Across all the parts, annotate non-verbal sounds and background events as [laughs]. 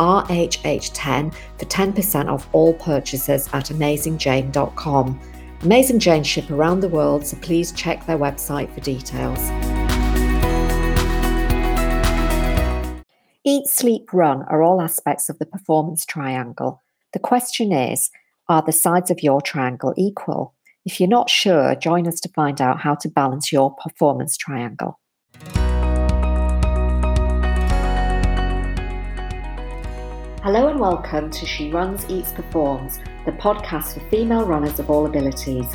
RHH10 for 10% off all purchases at AmazingJane.com. Amazing Jane ship around the world, so please check their website for details. Eat, sleep, run are all aspects of the performance triangle. The question is are the sides of your triangle equal? If you're not sure, join us to find out how to balance your performance triangle. Hello and welcome to She Runs, Eats, Performs, the podcast for female runners of all abilities.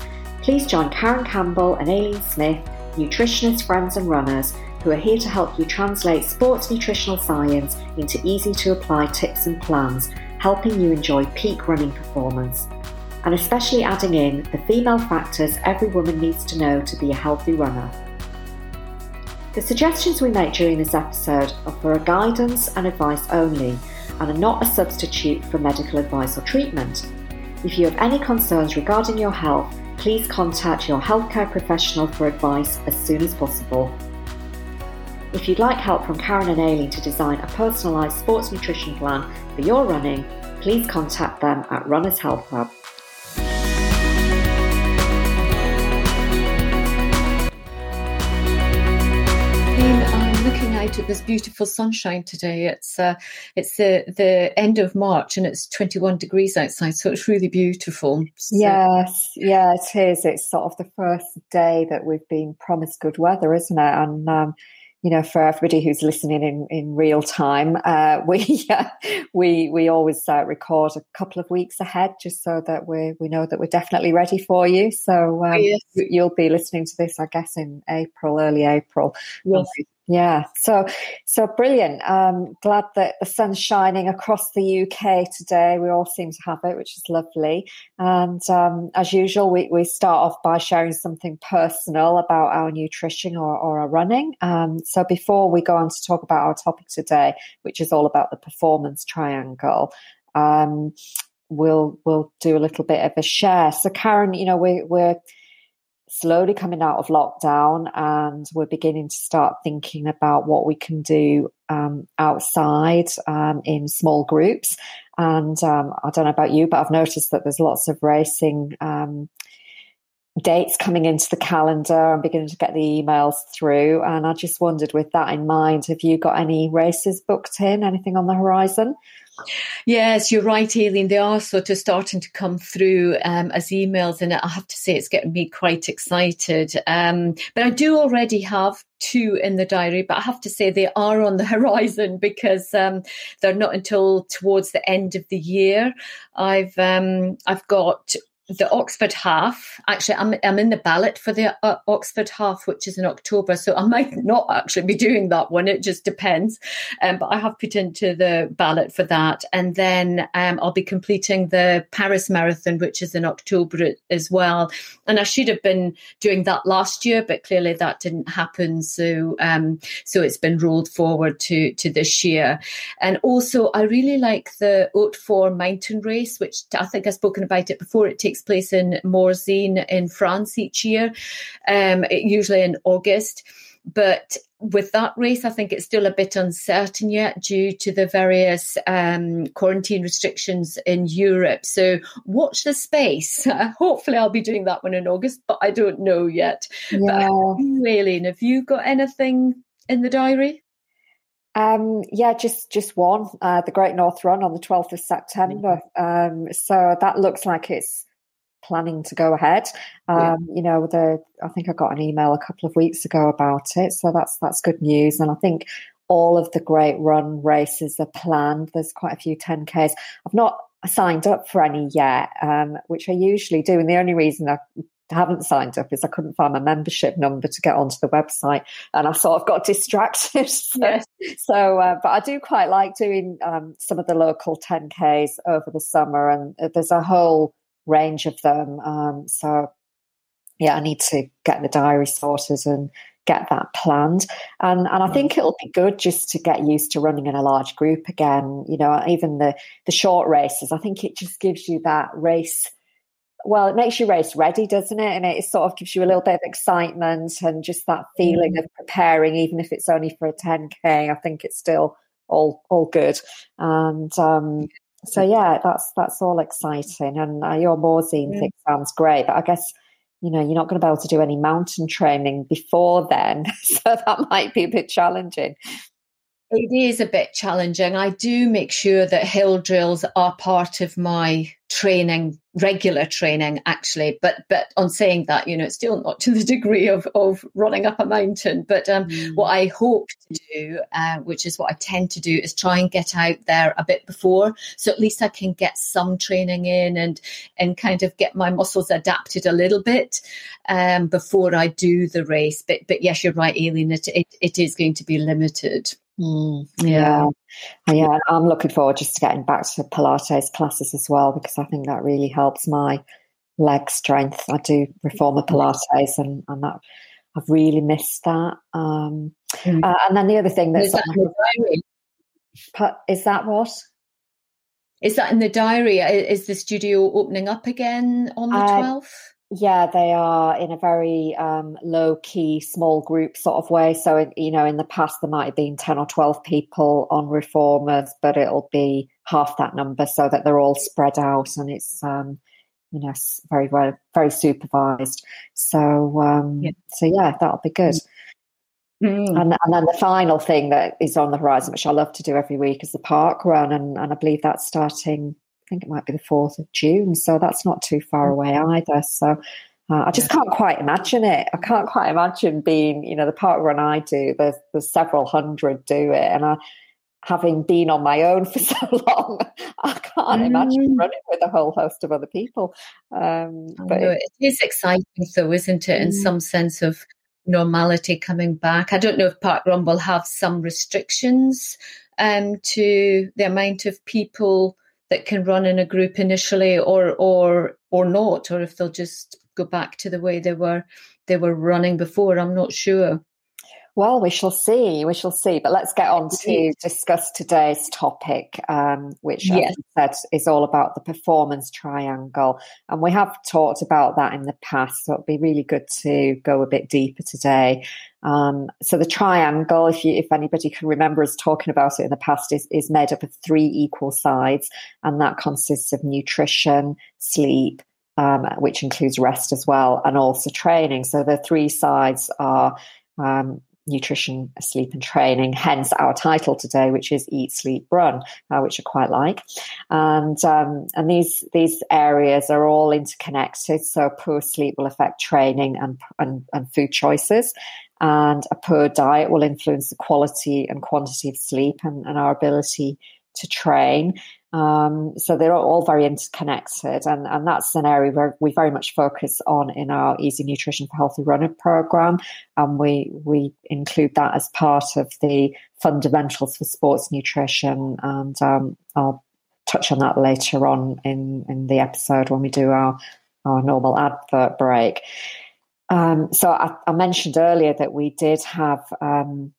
Please join Karen Campbell and Aileen Smith, nutritionists, friends, and runners, who are here to help you translate sports nutritional science into easy to apply tips and plans, helping you enjoy peak running performance. And especially adding in the female factors every woman needs to know to be a healthy runner. The suggestions we make during this episode are for guidance and advice only and are not a substitute for medical advice or treatment. If you have any concerns regarding your health, please contact your healthcare professional for advice as soon as possible. If you'd like help from Karen and Aileen to design a personalised sports nutrition plan for your running, please contact them at Runners Health Hub. Out at this beautiful sunshine today. It's uh, it's the the end of March and it's 21 degrees outside, so it's really beautiful. So. Yes, yeah, it is. It's sort of the first day that we've been promised good weather, isn't it? And um, you know, for everybody who's listening in, in real time, uh, [laughs] we uh, we we always uh, record a couple of weeks ahead, just so that we we know that we're definitely ready for you. So um, yes. you'll be listening to this, I guess, in April, early April. Yes. Yeah, so so brilliant. Um, glad that the sun's shining across the UK today. We all seem to have it, which is lovely. And um, as usual, we, we start off by sharing something personal about our nutrition or, or our running. Um, so before we go on to talk about our topic today, which is all about the performance triangle, um, we'll we'll do a little bit of a share. So Karen, you know, we, we're slowly coming out of lockdown and we're beginning to start thinking about what we can do um, outside um, in small groups. And um, I don't know about you, but I've noticed that there's lots of racing um, dates coming into the calendar. I'm beginning to get the emails through. And I just wondered, with that in mind, have you got any races booked in? Anything on the horizon? Yes, you're right, Aileen. They are sort of starting to come through um, as emails, and I have to say it's getting me quite excited. Um, but I do already have two in the diary, but I have to say they are on the [laughs] horizon because um, they're not until towards the end of the year. I've um, I've got the Oxford half. Actually, I'm I'm in the ballot for the uh, Oxford half, which is in October. So I [laughs] might not actually be doing that one. It just depends. Um, but I have put into the ballot for that, and then um, I'll be completing the Paris Marathon, which is in October as well. And I should have been doing that last year, but clearly that didn't happen. So um, so it's been rolled forward to to this year. And also, I really like the Haute Four Mountain Race, which I think I've spoken about it before. It takes takes place in Morzine in France each year, um, usually in August. But with that race, I think it's still a bit uncertain yet due to the various um, quarantine restrictions in Europe. So watch the space. Uh, [laughs] hopefully, I'll be doing that one in August, but I don't know yet. Yeah. But Aileen, have you got anything in the diary? Um, yeah, just just one, uh, the Great North Run on the twelfth of September. Mm-hmm. Um, so that looks like it's planning to go ahead. Um, yeah. You know, the I think I got an email a couple of weeks ago about it, so that's that's good news. And I think all of the great run races are planned. There's quite a few 10Ks. I've not signed up for any yet, um, which I usually do. And the only reason I haven't signed up is I couldn't find my membership number to get onto the website, and I sort of got [laughs] distracted. so, yes. so uh, but I do quite like doing um, some of the local 10Ks over the summer, and uh, there's a whole range of them. Um, so yeah, I need to get the diary sorted and get that planned. And and I think it'll be good just to get used to running in a large group again. You know, even the the short races. I think it just gives you that race. Well, it makes you race ready, doesn't it? And it sort of gives you a little bit of excitement and just that feeling mm. of preparing, even if it's only for a 10k. I think it's still all all good. And um, so yeah, that's that's all exciting. And uh, your Morzine thing sounds great, but I guess you know, you're not going to be able to do any mountain training before then. [laughs] So that might be a bit challenging. It is a bit challenging. I do make sure that hill drills are part of my training, regular training, actually. But but on saying that, you know, it's still not to the degree of of running up a mountain. But um, mm. what I hope to do, uh, which is what I tend to do, is try and get out there a bit before, so at least I can get some training in and and kind of get my muscles adapted a little bit um, before I do the race. But but yes, you're right, Aileen. It it, it is going to be limited. Mm, yeah. yeah. I'm looking forward just to getting back to Pilates classes as well because I think that really helps my leg strength. I do reformer Pilates and, and that I've really missed that. Um, mm. uh, and then the other thing that's is that, is that what? Is that in the diary? Is the studio opening up again on the twelfth? Yeah, they are in a very um, low key, small group sort of way. So, you know, in the past, there might have been 10 or 12 people on reformers, but it'll be half that number so that they're all spread out and it's, um, you know, very, well, very supervised. So, um, yeah. so yeah, that'll be good. Mm. And, and then the final thing that is on the horizon, which I love to do every week, is the park run. And, and I believe that's starting think it might be the 4th of June. So that's not too far mm. away either. So uh, I just can't quite imagine it. I can't quite imagine being, you know, the park run I do, there's, there's several hundred do it. And I, having been on my own [laughs] for so long, I can't mm. imagine running with a whole host of other people. Um, but it, is exciting, though, isn't it? Mm. In some sense of normality coming back. I don't know if Park Run will have some restrictions um, to the amount of people that can run in a group initially or or or not or if they'll just go back to the way they were they were running before. I'm not sure well, we shall see. We shall see. But let's get on to discuss today's topic, um, which, yes. I said, is all about the performance triangle. And we have talked about that in the past, so it'd be really good to go a bit deeper today. Um, so the triangle, if you, if anybody can remember us talking about it in the past, is, is made up of three equal sides, and that consists of nutrition, sleep, um, which includes rest as well, and also training. So the three sides are um, nutrition, sleep, and training. Hence our title today, which is Eat, Sleep, Run, uh, which I quite like. And um, and these these areas are all interconnected. So poor sleep will affect training and and, and food choices. And a poor diet will influence the quality and quantity of sleep and, and our ability to train. Um, so they're all very interconnected, and, and that's an area where we very much focus on in our Easy Nutrition for Healthy Running program, and we we include that as part of the fundamentals for sports nutrition. And um, I'll touch on that later on in in the episode when we do our our normal advert break. Um, so I, I, mentioned earlier that we did have um,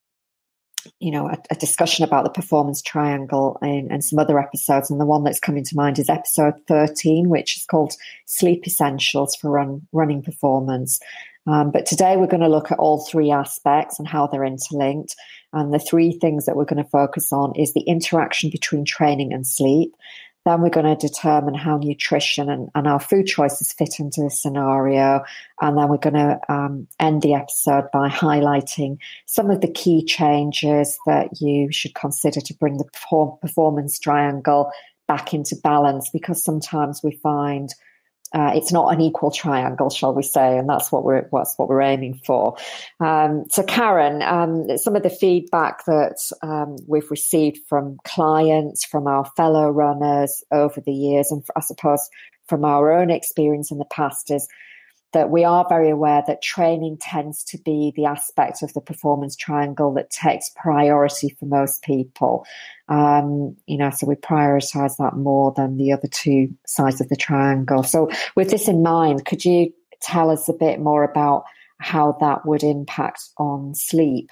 you know, a, a, discussion about the performance triangle in, and some other episodes. And the one that's coming to mind is episode 13, which is called Sleep Essentials for run, Running Performance. Um, but today we're going to look at all three aspects and how they're interlinked. And the three things that we're going to focus on is the interaction between training and sleep, then we're going to determine how nutrition and, and our food choices fit into the scenario. And then we're going to um, end the episode by highlighting some of the key changes that you should consider to bring the performance triangle back into balance because sometimes we find uh, it's not an equal triangle, shall we say, and that's what we're what's what we're aiming for. Um, so, Karen, um, some of the feedback that um, we've received from clients, from our fellow runners over the years, and I suppose from our own experience in the past is that we are very aware that training tends to be the aspect of the performance triangle that takes priority for most people. Um, you know, so we prioritize that more than the other two sides of the triangle. So, with this in mind, could you tell us a bit more about how that would impact on sleep?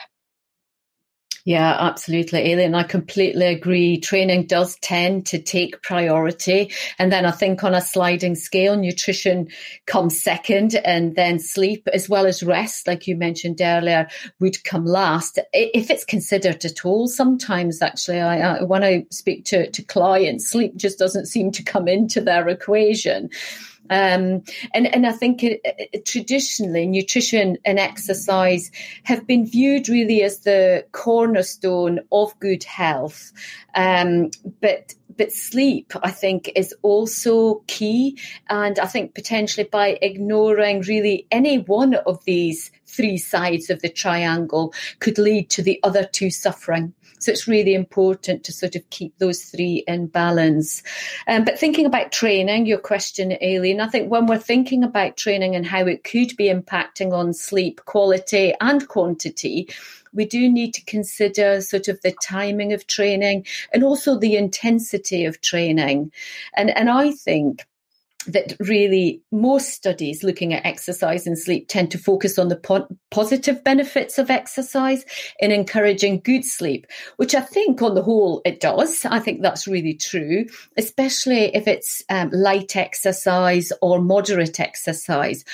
Yeah, absolutely, Aileen. I completely agree. Training does tend to take priority. And then I think on a sliding scale, nutrition comes second and then sleep as well as rest, like you mentioned earlier, would come last. If it's considered at all, sometimes actually, I, when I speak to, to clients, sleep just doesn't seem to come into their equation. Um, and, and I think it, it, traditionally nutrition and exercise have been viewed really as the cornerstone of good health. Um, but but sleep, I think, is also key. And I think potentially by ignoring really any one of these three sides of the triangle could lead to the other two suffering. So it's really important to sort of keep those three in balance. Um, but thinking about training, your question, Aileen, I think when we're thinking about training and how it could be impacting on sleep quality and quantity, we do need to consider sort of the timing of training and also the intensity of training. And, and I think that really most studies looking at exercise and sleep tend to focus on the po- positive benefits of exercise in encouraging good sleep, which I think on the whole it does. I think that's really true, especially if it's um, light exercise or moderate exercise.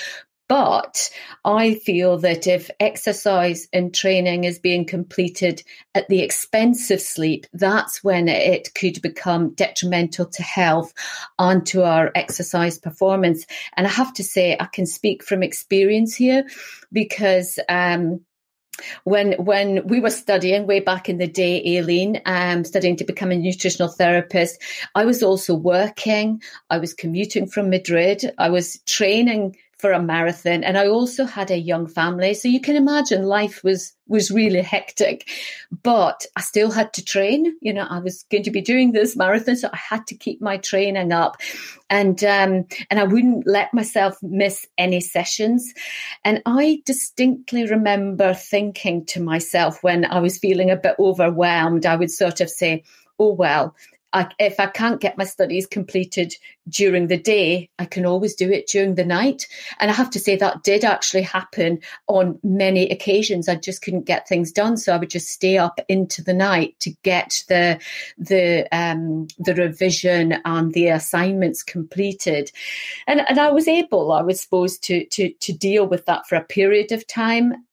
But I feel that if exercise and training is being completed at the expense of sleep, that's when it could become detrimental to health and to our exercise performance. And I have to say, I can speak from experience here because um, when when we were studying way back in the day, Aileen, um, studying to become a nutritional therapist, I was also working. I was commuting from Madrid. I was training for a marathon and I also had a young family. So you can imagine life was was really hectic. But I still had to train. You know, I was going to be doing this marathon, so I had to keep my training up. And um, and I wouldn't let myself miss any sessions. And I distinctly remember thinking to myself when I was feeling a bit overwhelmed, I would sort of say, oh well I, if I can't get my studies completed during the day, I can always do it during the night. And I have to say that did actually happen on many occasions. I just couldn't get things done, so I would just stay up into the night to get the the um, the revision and the assignments completed. And and I was able, I was supposed to to to deal with that for a period of time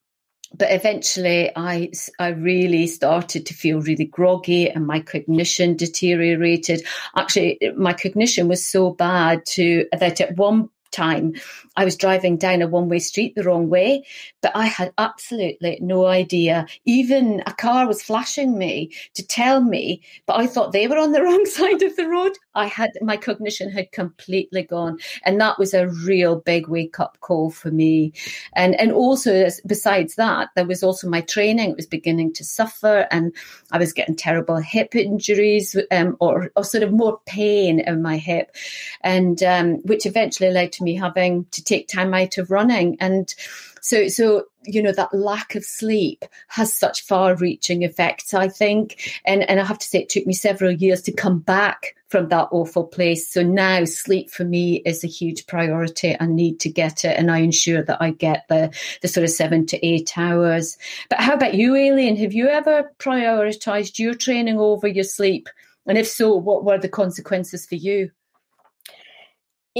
but eventually I, I really started to feel really groggy and my cognition deteriorated. Actually, my cognition was so bad to that at one time I was driving down a one way street the wrong way, but I had absolutely no idea. Even a car was flashing me to tell me, but I thought they were on the [laughs] wrong side of the road. I had my cognition had completely gone. And that was a real big wake up call for me. And and also besides that, there was also my training. It was beginning to suffer and I was getting terrible hip injuries um, or, or sort of more pain in my hip. And um, which eventually led to me having to take time out of running. And so, so you know that lack of sleep has such far-reaching effects. I think, and and I have to say, it took me several years to come back from that awful place. So now sleep for me is a huge priority. I need to get it, and I ensure that I get the the sort of seven to eight hours. But how about you, Aileen? Have you ever prioritized your training over your sleep? And if so, what were the consequences for you?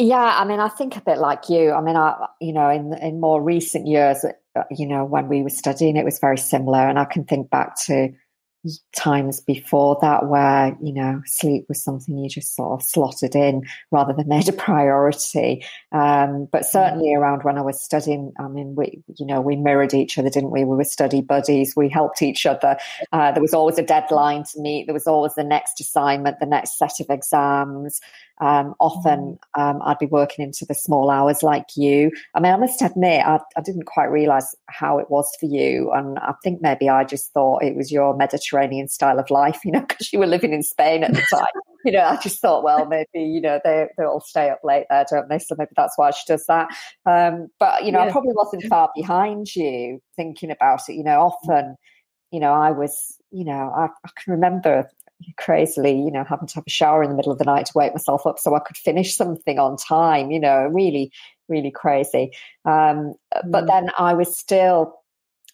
Yeah, I mean, I think a bit like you. I mean, I you know, in in more recent years, uh, you know, when we were studying, it was very similar, and I can think back to times before that where you know sleep was something you just sort of slotted in rather than [laughs] made a priority um, but certainly around when i was studying i mean we you know we mirrored each other didn't we we were study buddies we helped each other uh, there was always a deadline to meet there was always the next assignment the next set of exams um, often mm. um, I'd be working into the small hours like you. I mean, I must admit, I, I didn't quite realize how it was for you. And I think maybe I just thought it was your Mediterranean style of life, you know, [laughs] because you were living in Spain at the [laughs] time. you know, I just thought, well, maybe, you know, they, they all stay up late there, don't they? So maybe that's why she does that. Um, but, you know, yeah. I probably wasn't far behind you thinking about it. You know, often, you know, I was, you know, I, I can remember crazily, you know, having to have a shower in the middle of the night to wake myself up so I could finish something on time, you know, really, really crazy. Um, mm. But then I was still,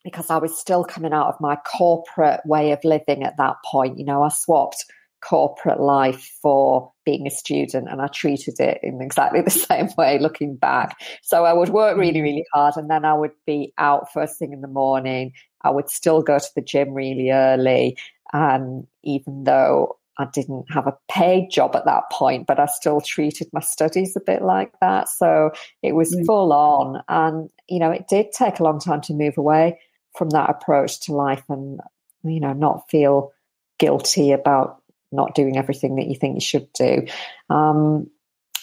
because I was still coming out of my corporate way of living at that point, you know, I swapped corporate life for being a student and I treated it in exactly [laughs] the same way looking back. So I would work really, mm. really hard and then I would be out first thing in the morning. I would still go to the gym really early um, even though I didn't have a paid job at that point, but I still treated my studies a bit like that. So it was mm. full on. And, you know, it did take a long time to move away from that approach to life and, you know, not feel guilty about not doing everything that you think you should do. Um,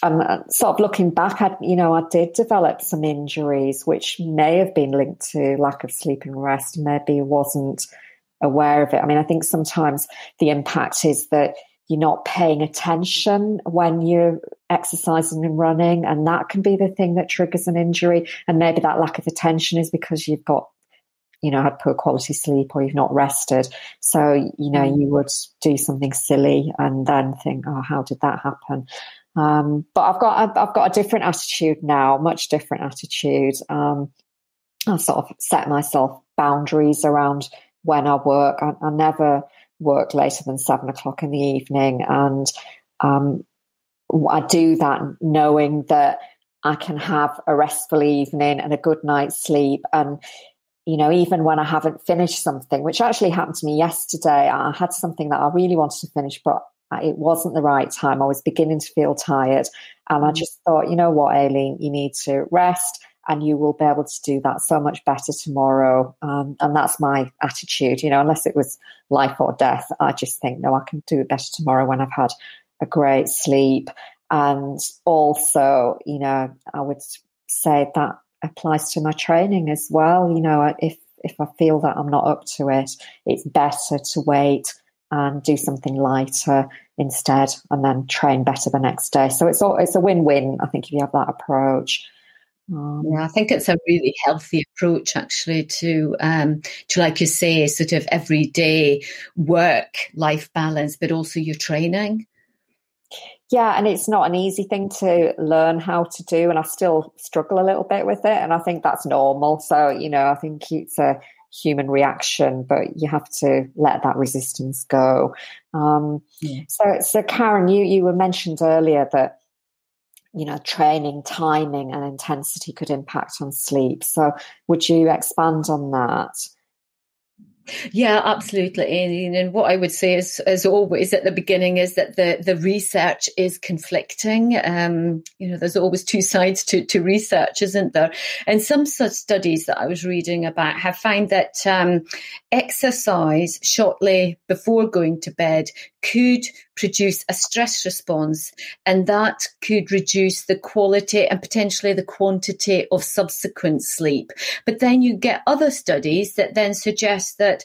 and uh, sort of looking back, I, you know, I did develop some injuries which may have been linked to lack of sleep and rest. Maybe wasn't aware of it. I mean, I think sometimes the impact is that you're not paying attention when you're exercising and running, and that can be the thing that triggers an injury. And maybe that lack of attention is because you've got, you know, had poor quality sleep or you've not rested. So, you know, you would do something silly and then think, oh, how did that happen? Um, but I've got I've got a different attitude now, much different attitude. Um, I sort of set myself boundaries around when I work. I, I never work later than seven o'clock in the evening. And um, I do that knowing that I can have a restful evening and a good night's sleep. And, you know, even when I haven't finished something, which actually happened to me yesterday, I had something that I really wanted to finish, but it wasn't the right time. I was beginning to feel tired. And I mm. just thought, you know what, Aileen, you need to rest and you will be able to do that so much better tomorrow. Um, and that's my attitude, you know, unless it was life or death, I just think, no, I can do it better tomorrow when I've had a great sleep. And also, you know, I would say that applies to my training as well. You know, if, if I feel that I'm not up to it, it's better to wait and do something lighter instead and then train better the next day. So it's all, it's a win-win, I think, if you have that approach. Um, yeah, I think it's a really healthy approach actually to um, to like you say, sort of everyday work life balance, but also your training. Yeah, and it's not an easy thing to learn how to do, and I still struggle a little bit with it, and I think that's normal. So you know, I think it's a human reaction, but you have to let that resistance go. Um, yeah. So, so Karen, you you were mentioned earlier that you know, training, timing, and intensity could impact on sleep. So, would you expand on that? Yeah, absolutely. And what I would say is, as always at the beginning, is that the, the research is conflicting. Um, you know, there's always two sides to, to research, isn't there? And some such studies that I was reading about have found that um, exercise shortly before going to bed could produce a stress response, and that could reduce the quality and potentially the quantity of subsequent sleep. But then you get other studies that then suggest that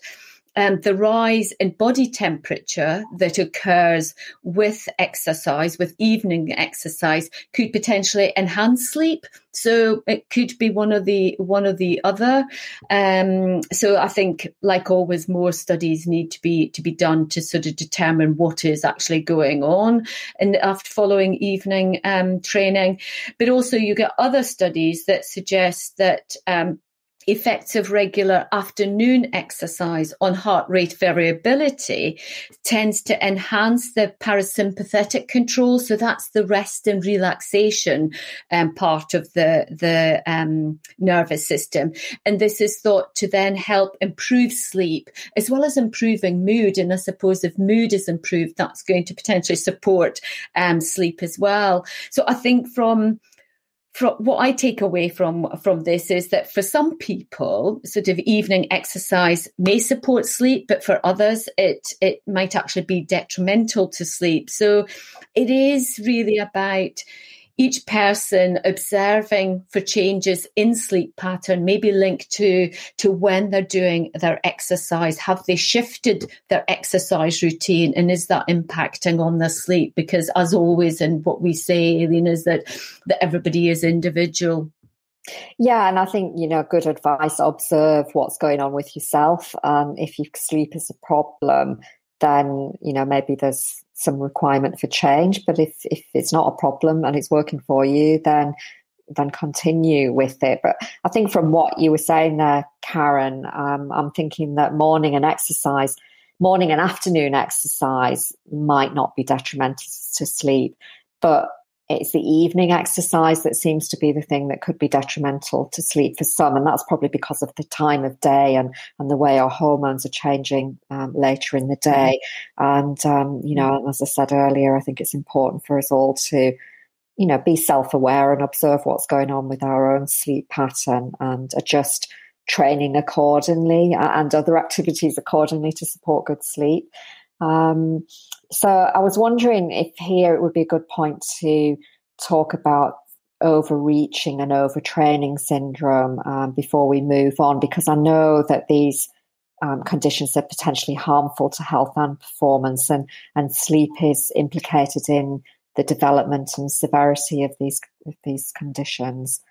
um, the rise in body temperature that occurs with exercise, with evening exercise, could potentially enhance sleep. So it could be one of the one of the other. Um, so I think, like always, more studies need to be to be done to sort of determine what is actually going on and after following evening um, training. But also, you get other studies that suggest that um, effects of regular afternoon exercise on heart rate variability tends to enhance the parasympathetic control. So that's the rest and relaxation um, part of the, the um, nervous system. And this is thought to then help improve sleep as well as improving mood. And I suppose if mood is improved, that's going to potentially support um, sleep as well. So I think from from what I take away from from this is that for some people, sort of evening exercise may support sleep, but for others, it it might actually be detrimental to sleep. So it is really about each person observing for changes in sleep pattern, maybe linked to, to when they're doing their exercise. Have they shifted their exercise routine and is that impacting on their sleep? Because as always, and what we say, Aileen, is that, that everybody is individual. Yeah, and I think, you know, good advice observe what's going on with yourself. And if your sleep is a problem, then, you know, maybe there's some requirement for change. But if, if it's not a problem and it's working for you, then then continue with it. But I think from what you were saying there, Karen, um, I'm thinking that morning and exercise, morning and afternoon exercise might not be detrimental to sleep, but it's the evening exercise that seems to be the thing that could be detrimental to sleep for some. And that's probably because of the time of day and, and the way our hormones are changing um, later in the day. And, um, you know, as I said earlier, I think it's important for us all to, you know, be self aware and observe what's going on with our own sleep pattern and adjust training accordingly and other activities accordingly to support good sleep. Um, so I was wondering if here it would be a good point to talk about overreaching and overtraining syndrome um, before we move on, because I know that these um, conditions are potentially harmful to health and performance, and, and sleep is implicated in the development and severity of these of these conditions.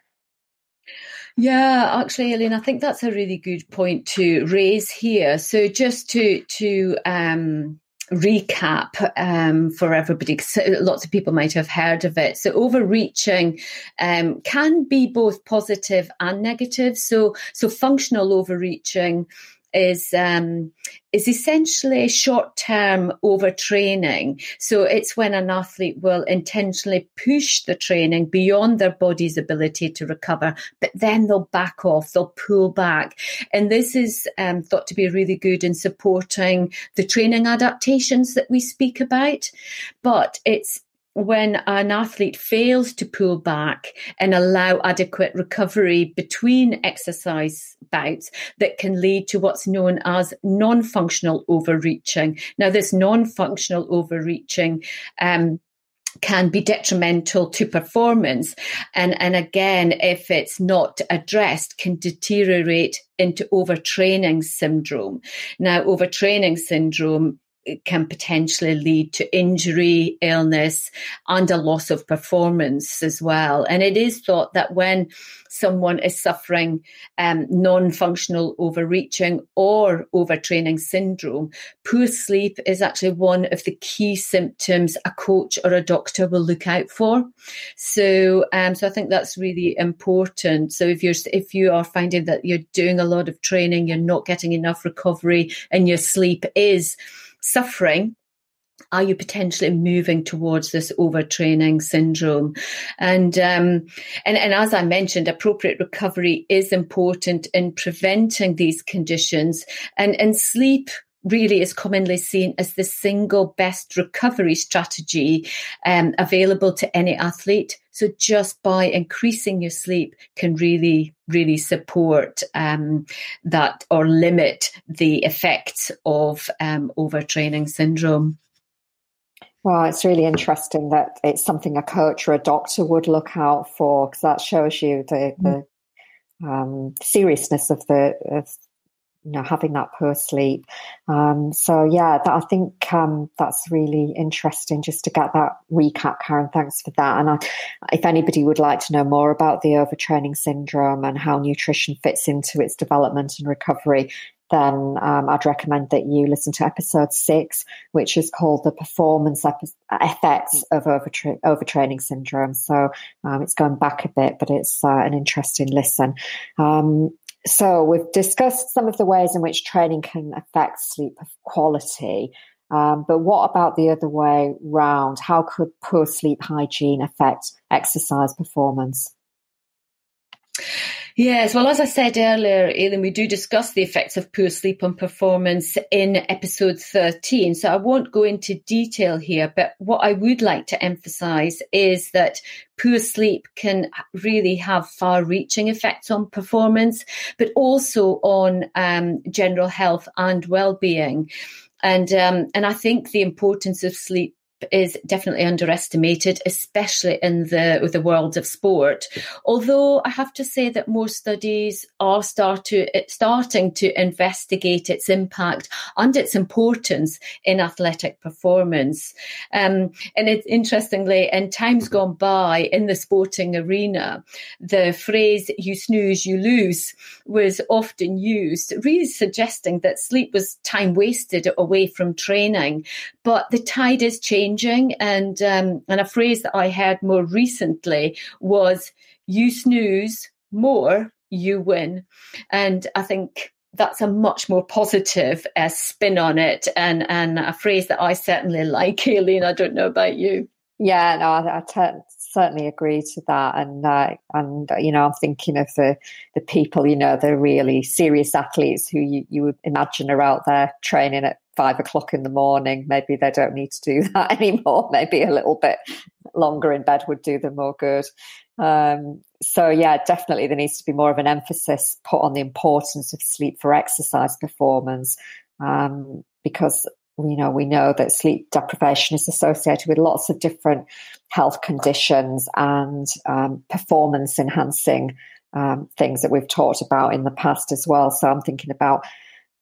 Yeah, actually, Elaine, I think that's a really good point to raise here. So just to to um, recap um, for everybody lots of people might have heard of it. So overreaching um, can be both positive and negative. So so functional overreaching is um, is essentially short term overtraining. So it's when an athlete will intentionally push the training beyond their body's ability to recover, but then they'll back off, they'll pull back, and this is um, thought to be really good in supporting the training adaptations that we speak about. But it's when an athlete fails to pull back and allow adequate recovery between exercise bouts that can lead to what's known as non-functional overreaching. Now, this non-functional overreaching um, can be detrimental to performance. And, and again, if it's not addressed, can deteriorate into overtraining syndrome. Now, overtraining syndrome can potentially lead to injury, illness, and a loss of performance as well. And it is thought that when someone is suffering um, non functional overreaching or overtraining syndrome, poor sleep is actually one of the key symptoms a coach or a doctor will look out for. So, um, so I think that's really important. So if you're if you are finding that you're doing a lot of training, you're not getting enough recovery, and your sleep is suffering are you potentially moving towards this overtraining syndrome? And, um, and and as I mentioned, appropriate recovery is important in preventing these conditions. And and sleep really is commonly seen as the single best recovery strategy um, available to any athlete. So just by increasing your sleep can really, really support um, that or limit the effects of um, overtraining syndrome. Well, it's really interesting that it's something a coach or a doctor would look out for because that shows you the, the um, seriousness of the of you know having that poor sleep um, so yeah that, i think um, that's really interesting just to get that recap karen thanks for that and I, if anybody would like to know more about the overtraining syndrome and how nutrition fits into its development and recovery then um, I'd recommend that you listen to episode six, which is called the performance effects of overtra- overtraining syndrome. So um, it's going back a bit, but it's uh, an interesting listen. Um, so we've discussed some of the ways in which training can affect sleep quality. Um, but what about the other way round? How could poor sleep hygiene affect exercise performance? Yes, well, as I said earlier, Aileen, we do discuss the effects of poor sleep on performance in episode 13. So I won't go into detail here, but what I would like to emphasize is that poor sleep can really have far reaching effects on performance, but also on um, general health and well being. And, um, and I think the importance of sleep is definitely underestimated, especially in the the world of sport. Although I have to say that more studies are start to, starting to investigate its impact and its importance in athletic performance. Um, and it, interestingly, in times gone by in the sporting arena, the phrase "you snooze, you lose" was often used, really suggesting that sleep was time wasted away from training. But the tide is changing changing. And um, and a phrase that I heard more recently was "You snooze more, you win," and I think that's a much more positive uh, spin on it, and and a phrase that I certainly like. [laughs] Aileen, I don't know about you. Yeah, no, I, I t- certainly agree to that, and uh, and you know, I'm thinking of the the people, you know, the really serious athletes who you, you would imagine are out there training at five o'clock in the morning. Maybe they don't need to do [laughs] that anymore. Maybe a little bit longer in bed would do them more good. Um, so yeah, definitely there needs to be more of an emphasis put on the importance of sleep for exercise performance, um, because you know we know that sleep deprivation is associated with lots of different health conditions and um, performance enhancing um, things that we've talked about in the past as well. So I'm thinking about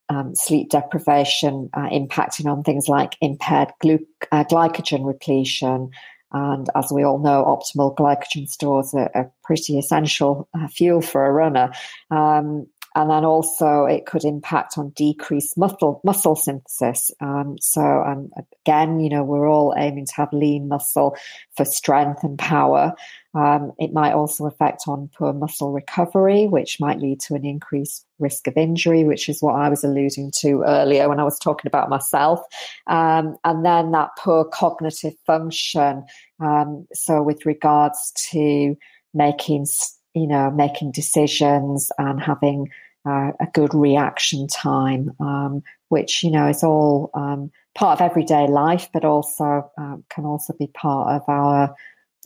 um, sleep deprivation uh, impacting on things like impaired glu- uh, glycogen repletion. And as we all know, optimal glycogen stores are, pretty essential uh, fuel for a runner. Um, and then also it could impact on decreased muscle muscle synthesis. Um, so um, again, you know, we're all aiming to have lean muscle for strength and power. Um, it might also affect on poor muscle recovery, which might lead to an increased risk of injury, which is what I was alluding to earlier when I was talking about myself. Um, and then that poor cognitive function. Um, so with regards to making you know, making decisions and having uh, a good reaction time, um, which you know is all um, part of everyday life, but also uh, can also be part of our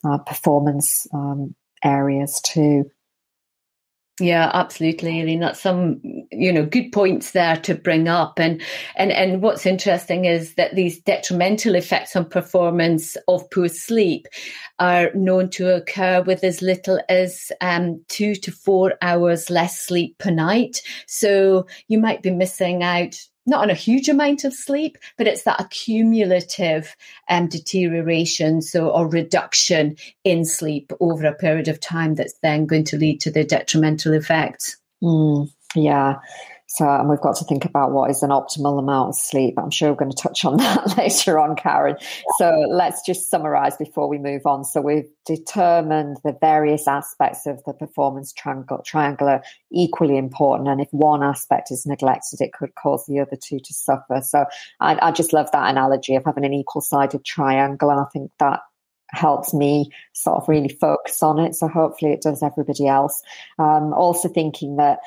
uh, performance um, areas too. Yeah, absolutely, Aileen. That's some, you know, good points there to bring up. And and and what's interesting is that these detrimental effects on performance of poor sleep are known to occur with as little as um, two to four hours less sleep per night. So you might be missing out not on a huge amount of sleep, but it's that accumulative um, deterioration, so or reduction in sleep over a period of time that's then going to lead to the detrimental effects. Mm, yeah. So, and we've got to think about what is an optimal amount of sleep. I'm sure we're going to touch on [laughs] that later on, Karen. So, let's just summarize before we move on. So, we've determined the various aspects of the performance triangle, triangle are equally important. And if one aspect is neglected, it could cause the other two to suffer. So, I, I just love that analogy of having an equal sided triangle. And I think that helps me sort of really focus on it. So, hopefully, it does everybody else. Um, also, thinking that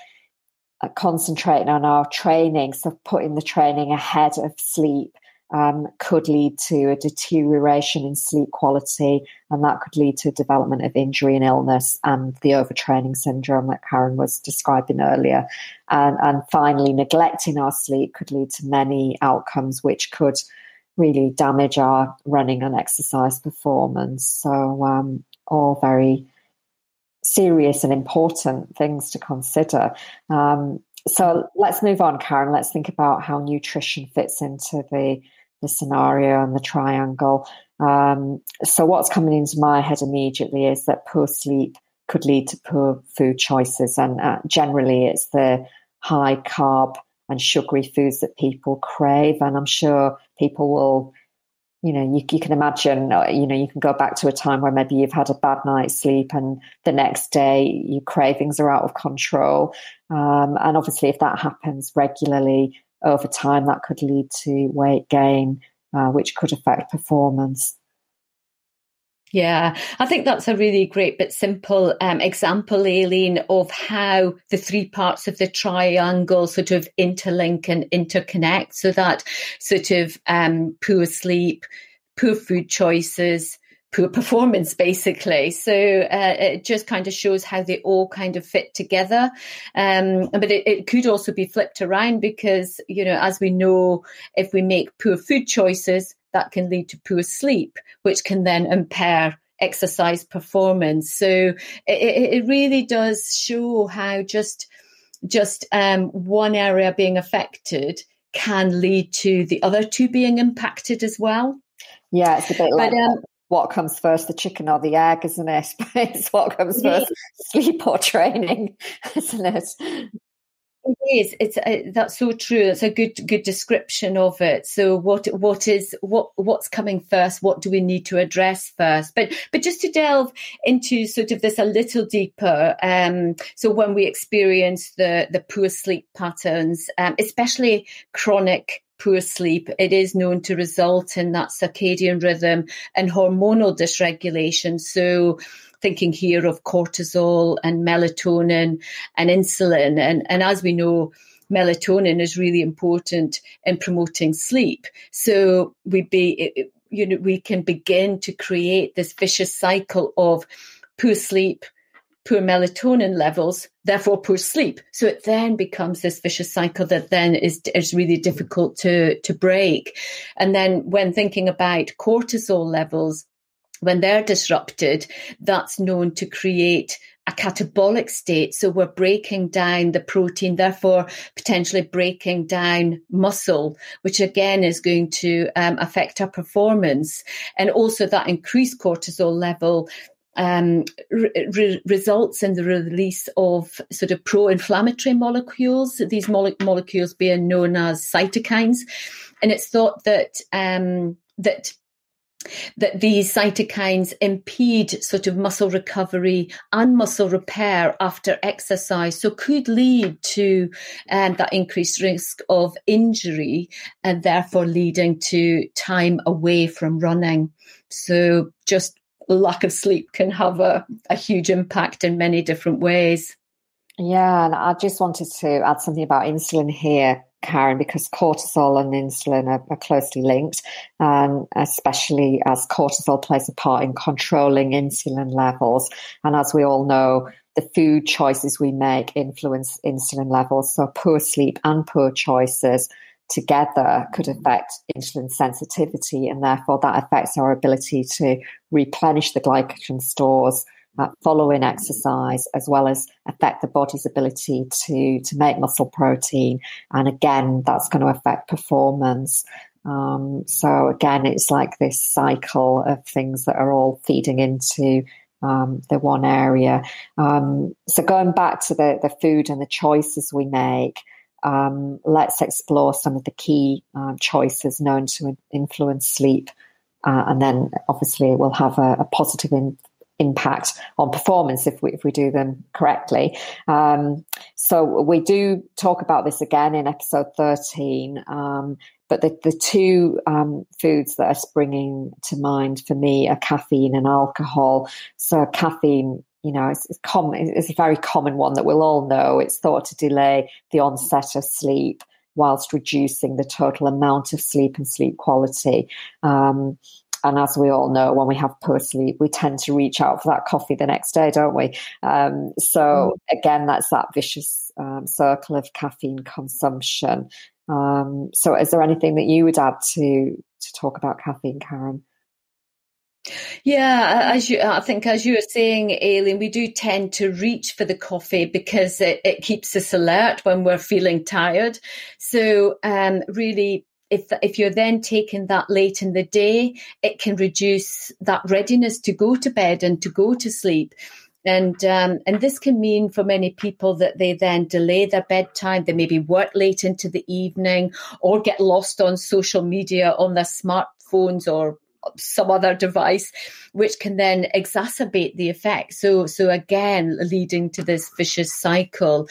concentrating on our training, so putting the training ahead of sleep um, could lead to a deterioration in sleep quality, and that could lead to development of injury and illness and the overtraining syndrome that Karen was describing earlier. And, and finally, neglecting our sleep could lead to many outcomes which could really damage our running and exercise performance. So, um, all very serious and important things to consider. Um, so let's move on, Karen. Let's think about how nutrition fits into the the scenario and the triangle. Um, so what's coming into my head immediately is that poor sleep could lead to poor food choices, and uh, generally it's the high carb and sugary foods that people crave. And I'm sure people will you know, you, you can imagine, uh, you know, you can go back to a time where maybe you've had a bad night's sleep and the next day your cravings are out of control. Um, and obviously, if that happens regularly over time, that could lead to weight gain, uh, which could affect performance. Yeah, I think that's a really great but simple um, example, Aileen, of how the three parts of the triangle sort of interlink and interconnect. So that sort of um, poor sleep, poor food choices, poor [laughs] performance, basically. So uh, it just kind of shows how they all kind of fit together. Um, but it, it could also be flipped around because, you know, as we know, if we make poor food choices, that can lead to poor sleep, which can then impair exercise performance. So it, it really does show how just just um, one area being affected can lead to the other two being impacted as well. Yeah, it's a bit like um, what comes first, the chicken or the egg, isn't it? [laughs] it's what comes first, sleep or training, [laughs] isn't it? It is. It's uh, that's so true. It's a good good description of it. So what what is what what's coming first? What do we need to address first? But but just to delve into sort of this a little deeper. Um, so when we experience the the poor sleep patterns, um, especially chronic poor sleep, it is known to result in that circadian rhythm and hormonal dysregulation. So thinking here of cortisol and melatonin and insulin. And, and as we know, melatonin is really important in promoting sleep. So we be, you know, we can begin to create this vicious cycle of poor sleep, poor melatonin levels, therefore poor sleep. So it then becomes this vicious cycle that then is is really difficult to to break. And then when thinking about cortisol levels, when they're disrupted, that's known to create a catabolic state. So we're breaking down the protein, therefore potentially breaking down muscle, which again is going to um, affect our performance. And also that increased cortisol level um, re- results in the release of sort of pro-inflammatory molecules, these mole- molecules being known as cytokines. And it's thought that um, that that these cytokines impede sort of muscle recovery and muscle repair after exercise, so could lead to um, that increased risk of injury and therefore leading to time away from running. So just lack of sleep can have a, a huge impact in many different ways. Yeah, and I just wanted to add something about insulin here Karen, because cortisol and insulin are, are closely linked, and especially as cortisol plays a part in controlling insulin levels. And as we all know, the food choices we make influence insulin levels. So poor sleep and poor choices together could affect insulin sensitivity, and therefore that affects our ability to replenish the glycogen stores uh, following exercise, as well as affect the body's ability to to make muscle protein, and again, that's going to affect performance. Um, so again, it's like this cycle of things that are all feeding into um, the one area. Um, so going back to the the food and the choices we make. Um, let's explore some of the key uh, choices known to influence sleep, uh, and then obviously it will have a, a positive in, impact on performance if we if we do them correctly. Um, so we do talk about this again in episode thirteen. Um, but the, the two um, foods that are springing to mind for me are caffeine and alcohol. So caffeine, you know, it's, it's common. It's a very common one that we'll all know. It's thought to delay the onset of sleep whilst reducing the total amount of sleep and sleep quality. Um, and as we all know, when we have poor sleep, we tend to reach out for that coffee the next day, don't we? Um, so mm. again, that's that vicious um, circle of caffeine consumption. Um, so is there anything that you would add to to talk about caffeine, Karen? Yeah, as you, I think, as you were saying, Aileen, we do tend to reach for the coffee because it, it keeps us alert when we're feeling tired. So, um, really if if you're then taking that late in the day, it can reduce that readiness to go to bed and to go to sleep. And um, and this can mean for many people that they then delay their bedtime. They maybe work late into the evening or get lost on social media on their smartphones or some other device, which can then exacerbate the effect. So, so again, leading to this vicious cycle.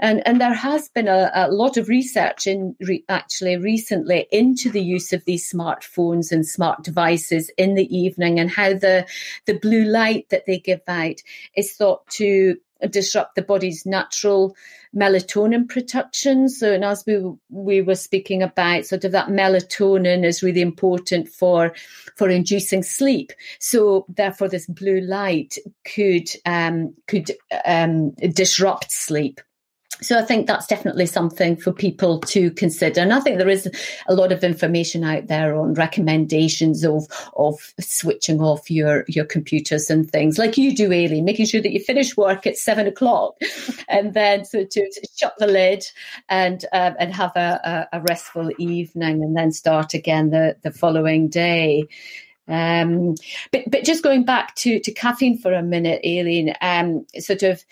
And, and there has been a, a lot of research in re, actually recently into the use of these smartphones and smart devices in the evening and how the, the blue light that they give out is thought to disrupt the body's natural melatonin production. So, and as we we were speaking about, sort of that melatonin is really important for for inducing sleep. So, therefore, this blue light could um, could um, disrupt sleep. So I think that's definitely something for people to consider. And I think there is a lot of information out there on recommendations of of switching off your your computers and things like you do, Aileen, making sure that you finish work at seven o'clock, [laughs] and then so to, to shut the lid and um, and have a, a, restful evening, and then start again the the following day. Um, but but just going back to to caffeine for a minute, Aileen, um, sort of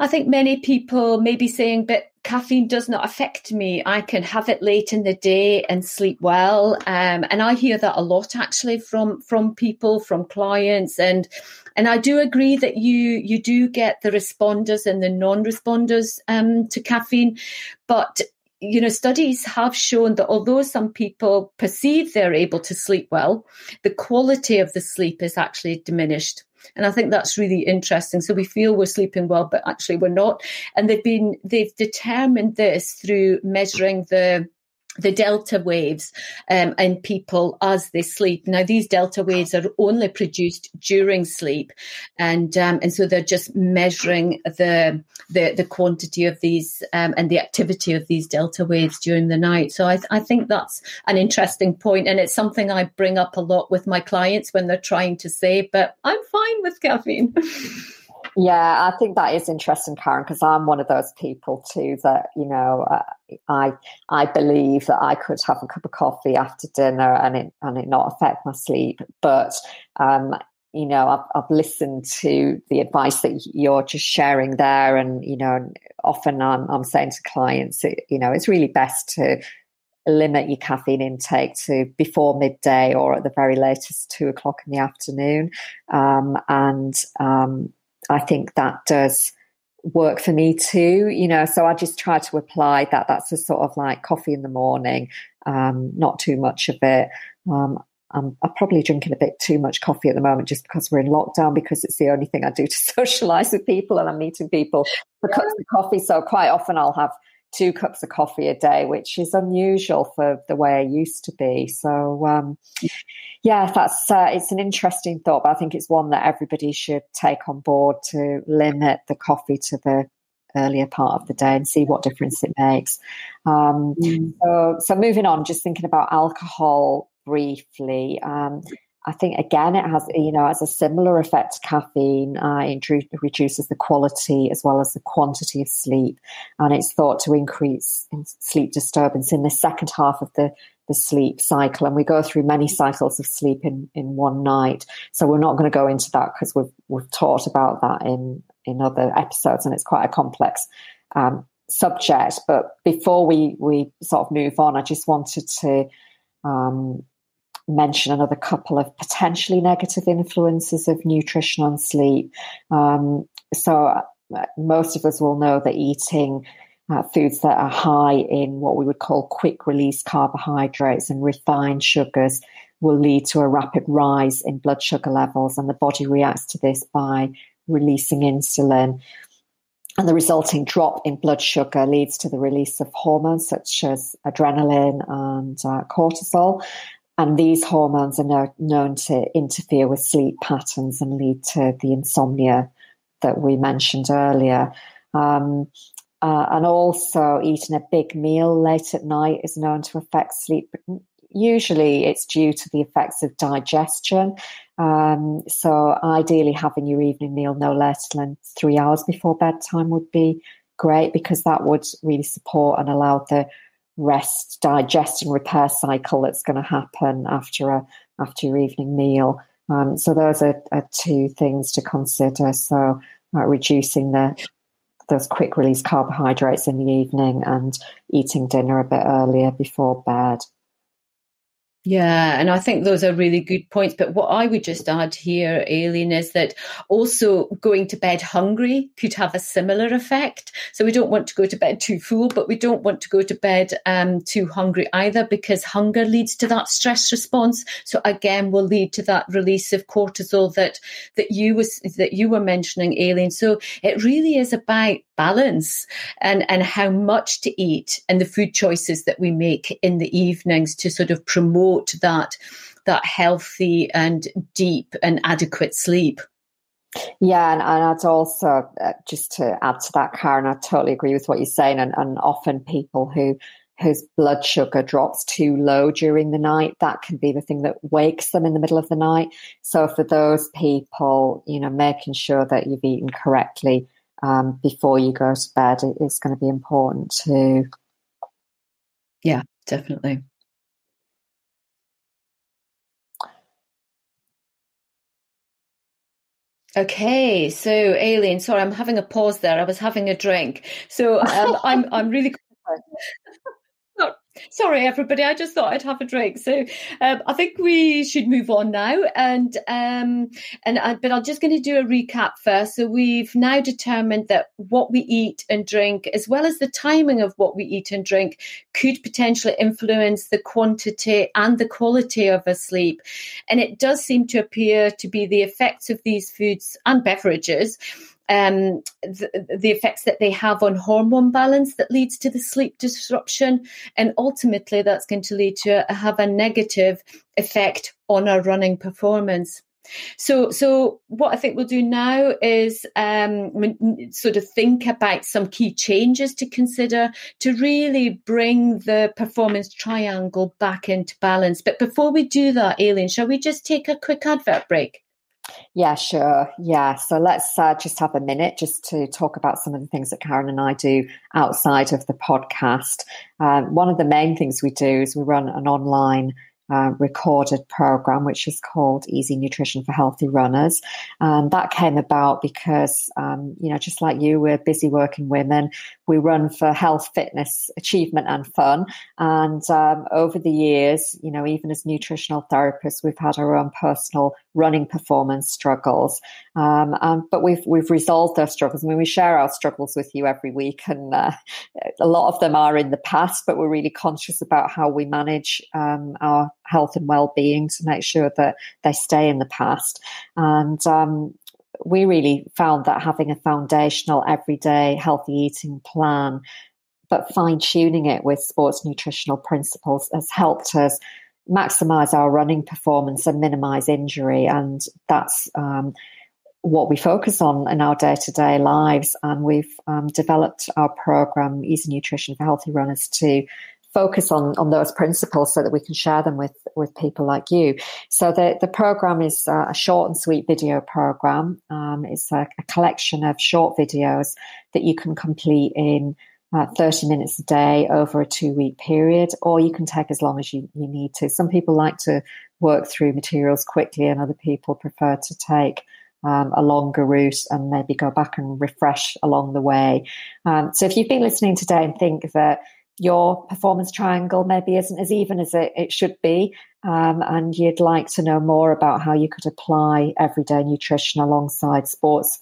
I think many people may be saying, but caffeine does not affect me. I can have it late in the day and sleep well. Um, and I hear that a lot actually from from people, from clients, and and I do agree that you you do get the responders and the non-responders um, to caffeine, but you know, studies have shown that although some people perceive they're able to sleep well, the quality of the sleep is actually diminished. And I think that's really interesting. So we feel we're sleeping well, but actually we're not. And they've been, they've determined this through measuring the the delta waves um, in people as they sleep. Now, these delta waves are only produced during sleep, and um, and so they're just measuring the the, the quantity of these um, and the activity of these delta waves during the night. So I, th- I think that's an interesting point, and it's something I bring up a lot with my clients when they're trying to say, "But I'm fine with caffeine." [laughs] Yeah, I think that is interesting, Karen, because I'm one of those people too that you know uh, I I believe that I could have a cup of coffee after dinner and it and it not affect my sleep, but um, you know I've, I've listened to the advice that you're just sharing there, and you know often I'm I'm saying to clients, you know, it's really best to limit your caffeine intake to before midday or at the very latest two o'clock in the afternoon, um, and um, I think that does work for me too, you know. So I just try to apply that. That's a sort of like coffee in the morning, um, not too much of it. Um, I'm, I'm, probably drinking a bit too much coffee at the moment just because we're in lockdown because it's the only thing I do to [laughs] socialize with people and I'm meeting people for cups of coffee. So quite often I'll have two cups of coffee a day, which is unusual for the way I used to be. So, um, yeah, that's uh, it's an interesting thought, but I think it's one that everybody should take on board to limit the coffee to the earlier part of the day and see what difference it makes. Um, mm. so, so moving on, just thinking about alcohol briefly. Um, I think again it has you know has a similar effect to caffeine. Uh, it reduces the quality as well as the quantity of sleep, and it's thought to increase sleep disturbance in the second half of the the sleep cycle. And we go through many cycles of sleep in in one night. So we're not going to go into that because we've we've talked about that in in other episodes, and it's quite a complex. Um, subject but before we we sort of move on i just wanted to um, mention another couple of potentially negative influences of nutrition on sleep. Um, so, uh, most of us will know that eating uh, foods that are high in what we would call quick release carbohydrates and refined sugars will lead to a rapid rise in blood sugar levels, and the body reacts to this by releasing insulin. And the resulting drop in blood sugar leads to the release of hormones such as adrenaline and uh, cortisol. And these hormones are no, known to interfere with sleep patterns and lead to the insomnia that we mentioned earlier. Um, uh, and also, eating a big meal late at night is known to affect sleep. Usually, it's due to the effects of digestion. Um, so, ideally, having your evening meal no less than three hours before bedtime would be great because that would really support and allow the rest, digest, and repair cycle that's going to happen after a after your evening meal. Um, so those are, are, two things to consider. So uh, reducing the those quick release carbohydrates in the evening and eating dinner a bit earlier before bed. Yeah, and I think those are really good points. But what I would just add here, Aileen, is that also going to bed hungry could have a similar effect. So we don't want to go to bed too full, but we don't want to go to bed um, too hungry either, because hunger leads to that stress response. So again, will lead to that release of cortisol that that you was that you were mentioning, Aileen. So it really is about balance and, and how much to eat and the food choices that we make in the evenings to sort of promote that that healthy and deep and adequate sleep. Yeah, and, and I'd also, uh, just to add to that, Karen, I totally agree with what you're saying. And, and often people who whose blood sugar drops too low during the night, that can be the thing that wakes them in the middle of the night. So for those people, you know, making sure that you've eaten correctly um, before you go to bed is going to be important too. Yeah, definitely. Okay, so Aileen, sorry, I'm having a pause there. I was having a drink, so um, I'm I'm really. Sorry, everybody. I just thought I'd have a drink. So um, I think we should move on now, and um, and uh, but I'm just going to do a recap first. So we've now determined that what we eat and drink, as well as the timing of what we eat and drink, could potentially influence the quantity and the quality of our sleep. And it does seem to appear to be the effects of these foods and beverages um, the, the, effects that they have on hormone balance that leads to the sleep disruption. And ultimately, that's going to lead to have a negative effect on our running performance. So, so what I think we'll do now is um, sort of think about some key changes to consider to really bring the performance triangle back into balance. But before we do that, Aileen, shall we just take a quick advert break? Yeah, sure. Yeah. So let's uh, just have a minute just to talk about some of the things that Karen and I do outside of the podcast. Um, one of the main things we do is we run an online uh, recorded program, which is called Easy Nutrition for Healthy Runners. And that came about because, um, you know, just like you, we're busy working women. We run for health, fitness, achievement, and fun. And um, over the years, you know, even as nutritional therapists, we've had our own personal running performance struggles. Um, um, but we've we've resolved those struggles. I mean, we share our struggles with you every week, and uh, a lot of them are in the past. But we're really conscious about how we manage um, our health and well-being to make sure that they stay in the past. And um, we really found that having a foundational, everyday, healthy eating plan, but fine tuning it with sports nutritional principles has helped us maximize our running performance and minimize injury. And that's um, what we focus on in our day to day lives. And we've um, developed our program, Easy Nutrition for Healthy Runners, to focus on on those principles so that we can share them with with people like you. So the the program is a short and sweet video program. Um, it's a, a, collection of short videos that you can complete in. Uh, 30 minutes a day over a two week period, or you can take as long as you, you need to. Some people like to work through materials quickly, and other people prefer to take um, a longer route and maybe go back and refresh along the way. Um, so if you've been listening today and think that your performance triangle maybe isn't as even as it, it should be, um, and you'd like to know more about how you could apply everyday nutrition alongside sports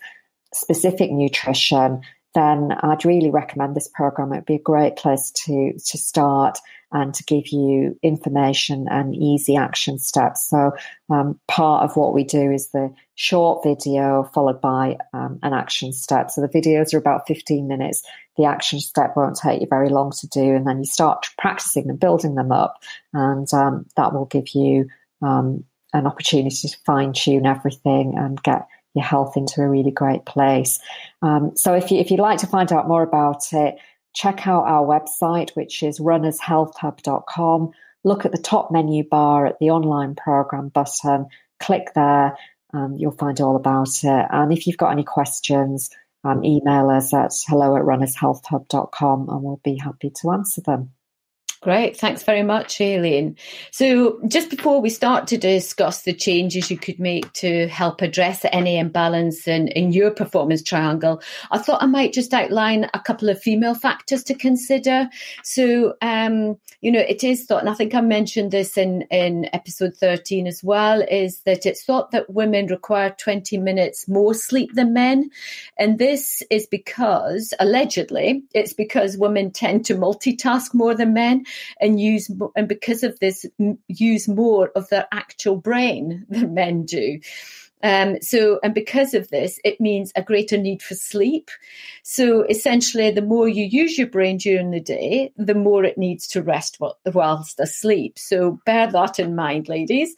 specific nutrition, then I'd really recommend this program. It'd be a great place to to start and to give you information and easy action steps. So um, part of what we do is the short video followed by um, an action step. So the videos are about 15 minutes. The action step won't take you very long to do, and then you start practicing and building them up, and um, that will give you um, an opportunity to fine tune everything and get your health into a really great place. Um, so if you if you'd like to find out more about it, check out our website, which is runnershealthhub.com. Look at the top menu bar at the online program button. Click there. Um, you'll find all about it. And if you've got any questions, um, email us at hello at runnershealthhub.com and we'll be happy to answer them. Great. Thanks very much, Aileen. So, just before we start to discuss the changes you could make to help address any imbalance in, in your performance triangle, I thought I might just outline a couple of female factors to consider. So, um, you know, it is thought, and I think I mentioned this in, in episode 13 as well, is that it's thought that women require 20 minutes more sleep than men. And this is because, allegedly, it's because women tend to multitask more than men and use and because of this use more of their actual brain [laughs] than men do Um, so, and because of this, it means a greater need for sleep. So, essentially, the more you use your brain during the day, the more it needs to rest whilst asleep. So, bear that in mind, ladies.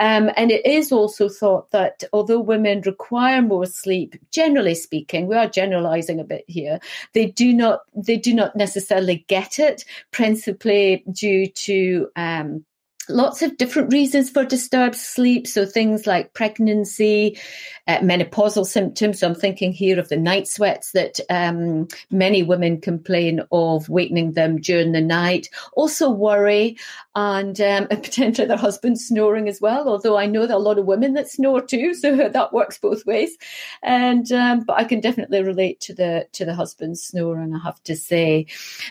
Um, and it is also thought that although women require more sleep, generally speaking, we are generalizing a bit here, they do not they do not necessarily get it, principally due to um, lots of different reasons for disturbed sleep. So things like pregnancy, uh, menopausal symptoms. So I'm thinking here of the night sweats that um, many women complain of wakening them during the night. Also worry and, um, [laughs] potentially their husband snoring as well. Although I know there are a lot of women that snore too, [laughs] so that works both ways. And um, but I can definitely relate to the to the husband snoring. I have to say,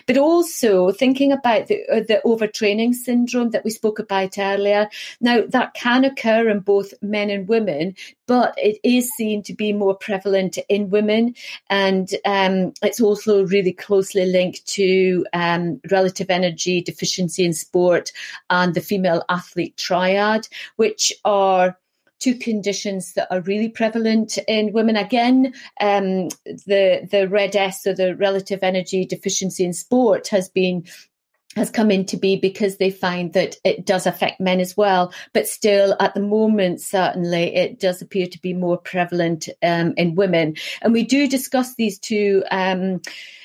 but also thinking about the uh, the overtraining syndrome that we spoke about earlier. Now that can occur in both men and women, but it is seen to be more prevalent in women, and um, it's also really closely linked to um, relative energy deficiency in sport and the female athlete triad, which are two conditions that are really prevalent in women. Again, um, the the RED-S, so the relative energy deficiency in sport, has been has come into be because they find that it does affect men as well. But still, at the moment, certainly, it does appear to be more prevalent um, in women. And we do discuss these two um,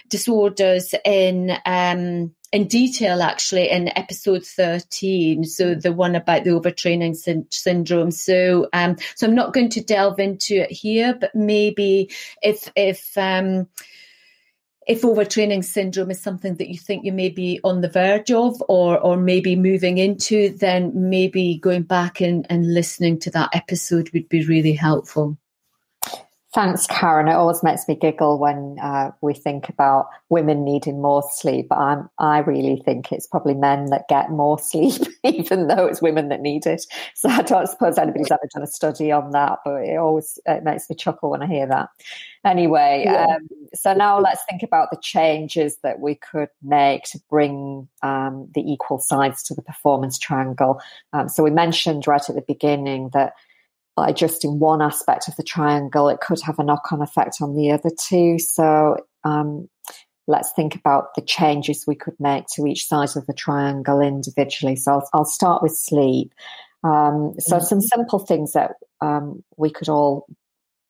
disorders in. Um, in detail, actually, in episode thirteen, so the one about the overtraining sy- syndrome. So, um, so I'm not going to delve into it here, but maybe if if um, if overtraining syndrome is something that you think you may be on the verge of or or maybe moving into, then maybe going back and, and listening to that episode would be really helpful. Thanks, Karen. It always makes me giggle when uh, we think about women needing more sleep. I'm, I really think it's probably men that get more [laughs] sleep, even though it's women that need it. So I don't suppose anybody's ever done a study on that, but it always it makes me chuckle when I hear that. Anyway, yeah. um, so now let's think about the changes that we could make to bring um, the equal sides to the performance triangle. Um, so we mentioned right at the beginning that adjusting one aspect of the triangle, it could have a knock on effect on the other two. So um, let's think about the changes we could make to each side of the triangle individually. So I'll, I'll start with sleep. Um, so mm-hmm. some simple things that um, we could all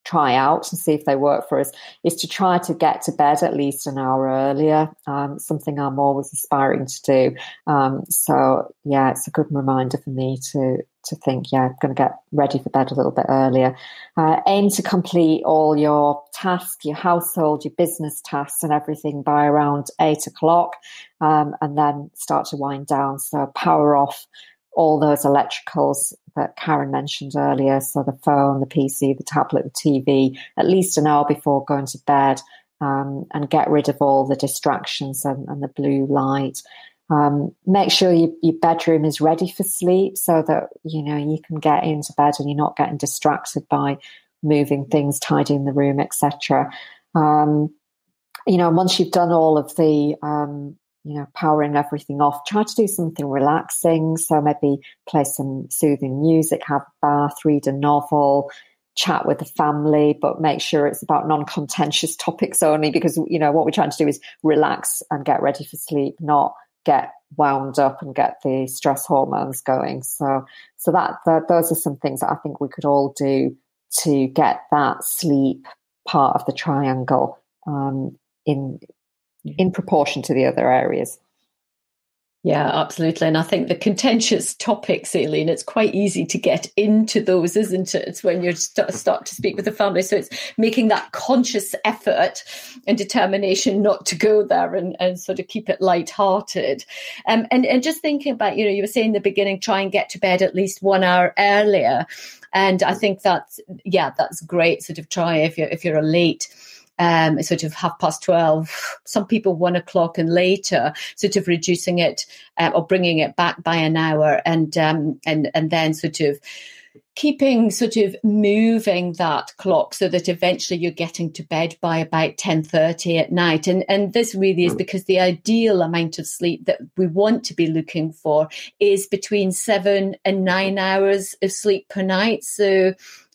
try out and see if they work for us is to try to get to bed at least an hour earlier. Um, something I'm always aspiring to do. Um, so yeah, it's a good reminder for me to to think, yeah, I'm going to get ready for bed a little bit earlier. Uh, aim to complete all your tasks, your household, your business tasks, and everything by around eight o'clock, um, and then start to wind down. So power off all those electricals that Karen mentioned earlier. So the phone, the PC, the tablet, the TV, at least an hour before going to bed, um, and get rid of all the distractions and, and the blue light. Um, make sure you, your bedroom is ready for sleep so that you know you can get into bed and you're not getting distracted by moving things, tidying the room, etc. Um, you know, once you've done all of the um, you know, powering everything off. Try to do something relaxing. So maybe play some soothing music, have a bath, read a novel, chat with the family, but make sure it's about non-contentious [laughs] topics only because, you know, what we're trying to do is relax and get ready for sleep, not get wound up and get the stress hormones going. So, so that, that those are some things that I think we could all do to get that sleep part of the triangle um, in in proportion to the other areas. Yeah, absolutely. And I think the contentious topics, Aileen, it's quite easy to get into those, isn't it? It's when you start, to speak with the family. So it's making that conscious effort and determination not to go there and, and sort of keep it light-hearted. Um, and, and just thinking about, you know, you were saying in the beginning, try and get to bed at least one hour earlier. And I think that's, yeah, that's great. Sort of try if you're, if you're late um, sort of half past 12, some people one o'clock and later, sort of reducing it uh, or bringing it back by an hour and, um, and, and then sort of keeping sort of moving that clock so that eventually you're getting to bed by about 10.30 at night. And and this really is because the ideal amount of sleep that we want to be looking for is between seven and nine hours of sleep per night. So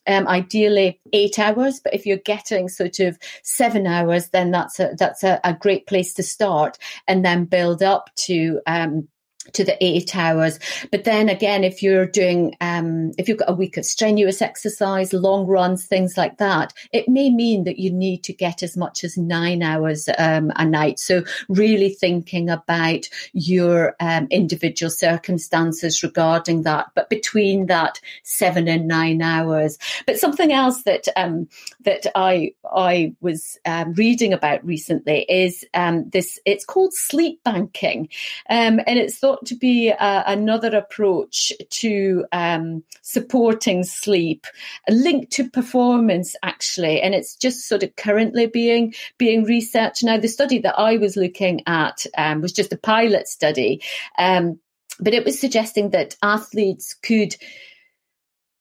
Um, ideally eight hours, but if you're getting sort of seven hours, then that's a that's a, a great place to start, and then build up to um, to the eight hours. But then again, if you're doing, um, if you've got a week of strenuous exercise, long runs, things like that, it may mean that you need to get as much as nine hours um, a night. So really thinking about your um, individual circumstances regarding that, but between that seven and nine hours. But something else that um, that I I was um, reading about recently is um, this. It's called sleep banking, and it's thought to be uh, another approach to um, supporting sleep, linked to performance actually, and it's just sort of currently being being researched now. The study that I was looking at um, was just a pilot study, um, but it was suggesting that athletes could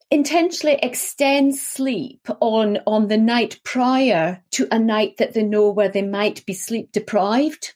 intentionally extend sleep on on the night prior to a night that they know where they might be sleep deprived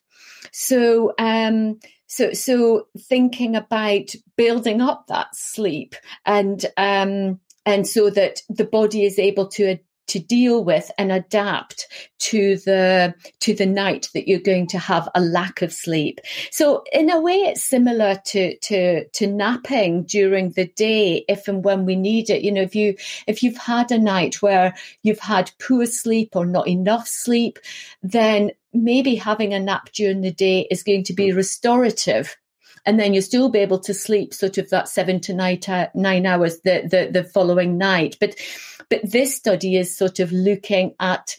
so um so so thinking about building up that sleep and um and so that the body is able to to deal with and adapt to the to the night that you're going to have a lack of sleep. So in a way it's similar to to to napping during the day if and when we need it. You know if you if you've had a night where you've had poor sleep or not enough sleep then maybe having a nap during the day is going to be restorative and then you'll still be able to sleep sort of that seven to nine, nine hours the, the, the following night. But, but this study is sort of looking at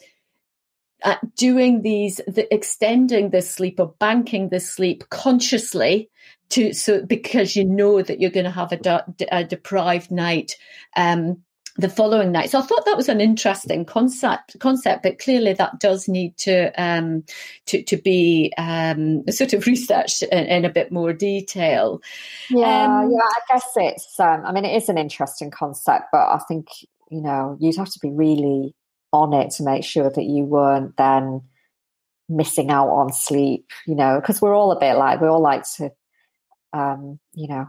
at doing these, the, extending the sleep or banking the sleep consciously to so because you know that you're going to have a, de- a deprived night um, the following night. So I thought that was an interesting concept, concept, but clearly that does need to um, to, to be um, sort of [laughs] researched in, in, a bit more detail. Yeah, um, yeah. I guess it's. Um, I mean, it is an interesting concept, but I think you know you'd have to be really on it to make sure that you weren't then missing out on sleep. You know, because we're all a bit like we all like to, um, you know,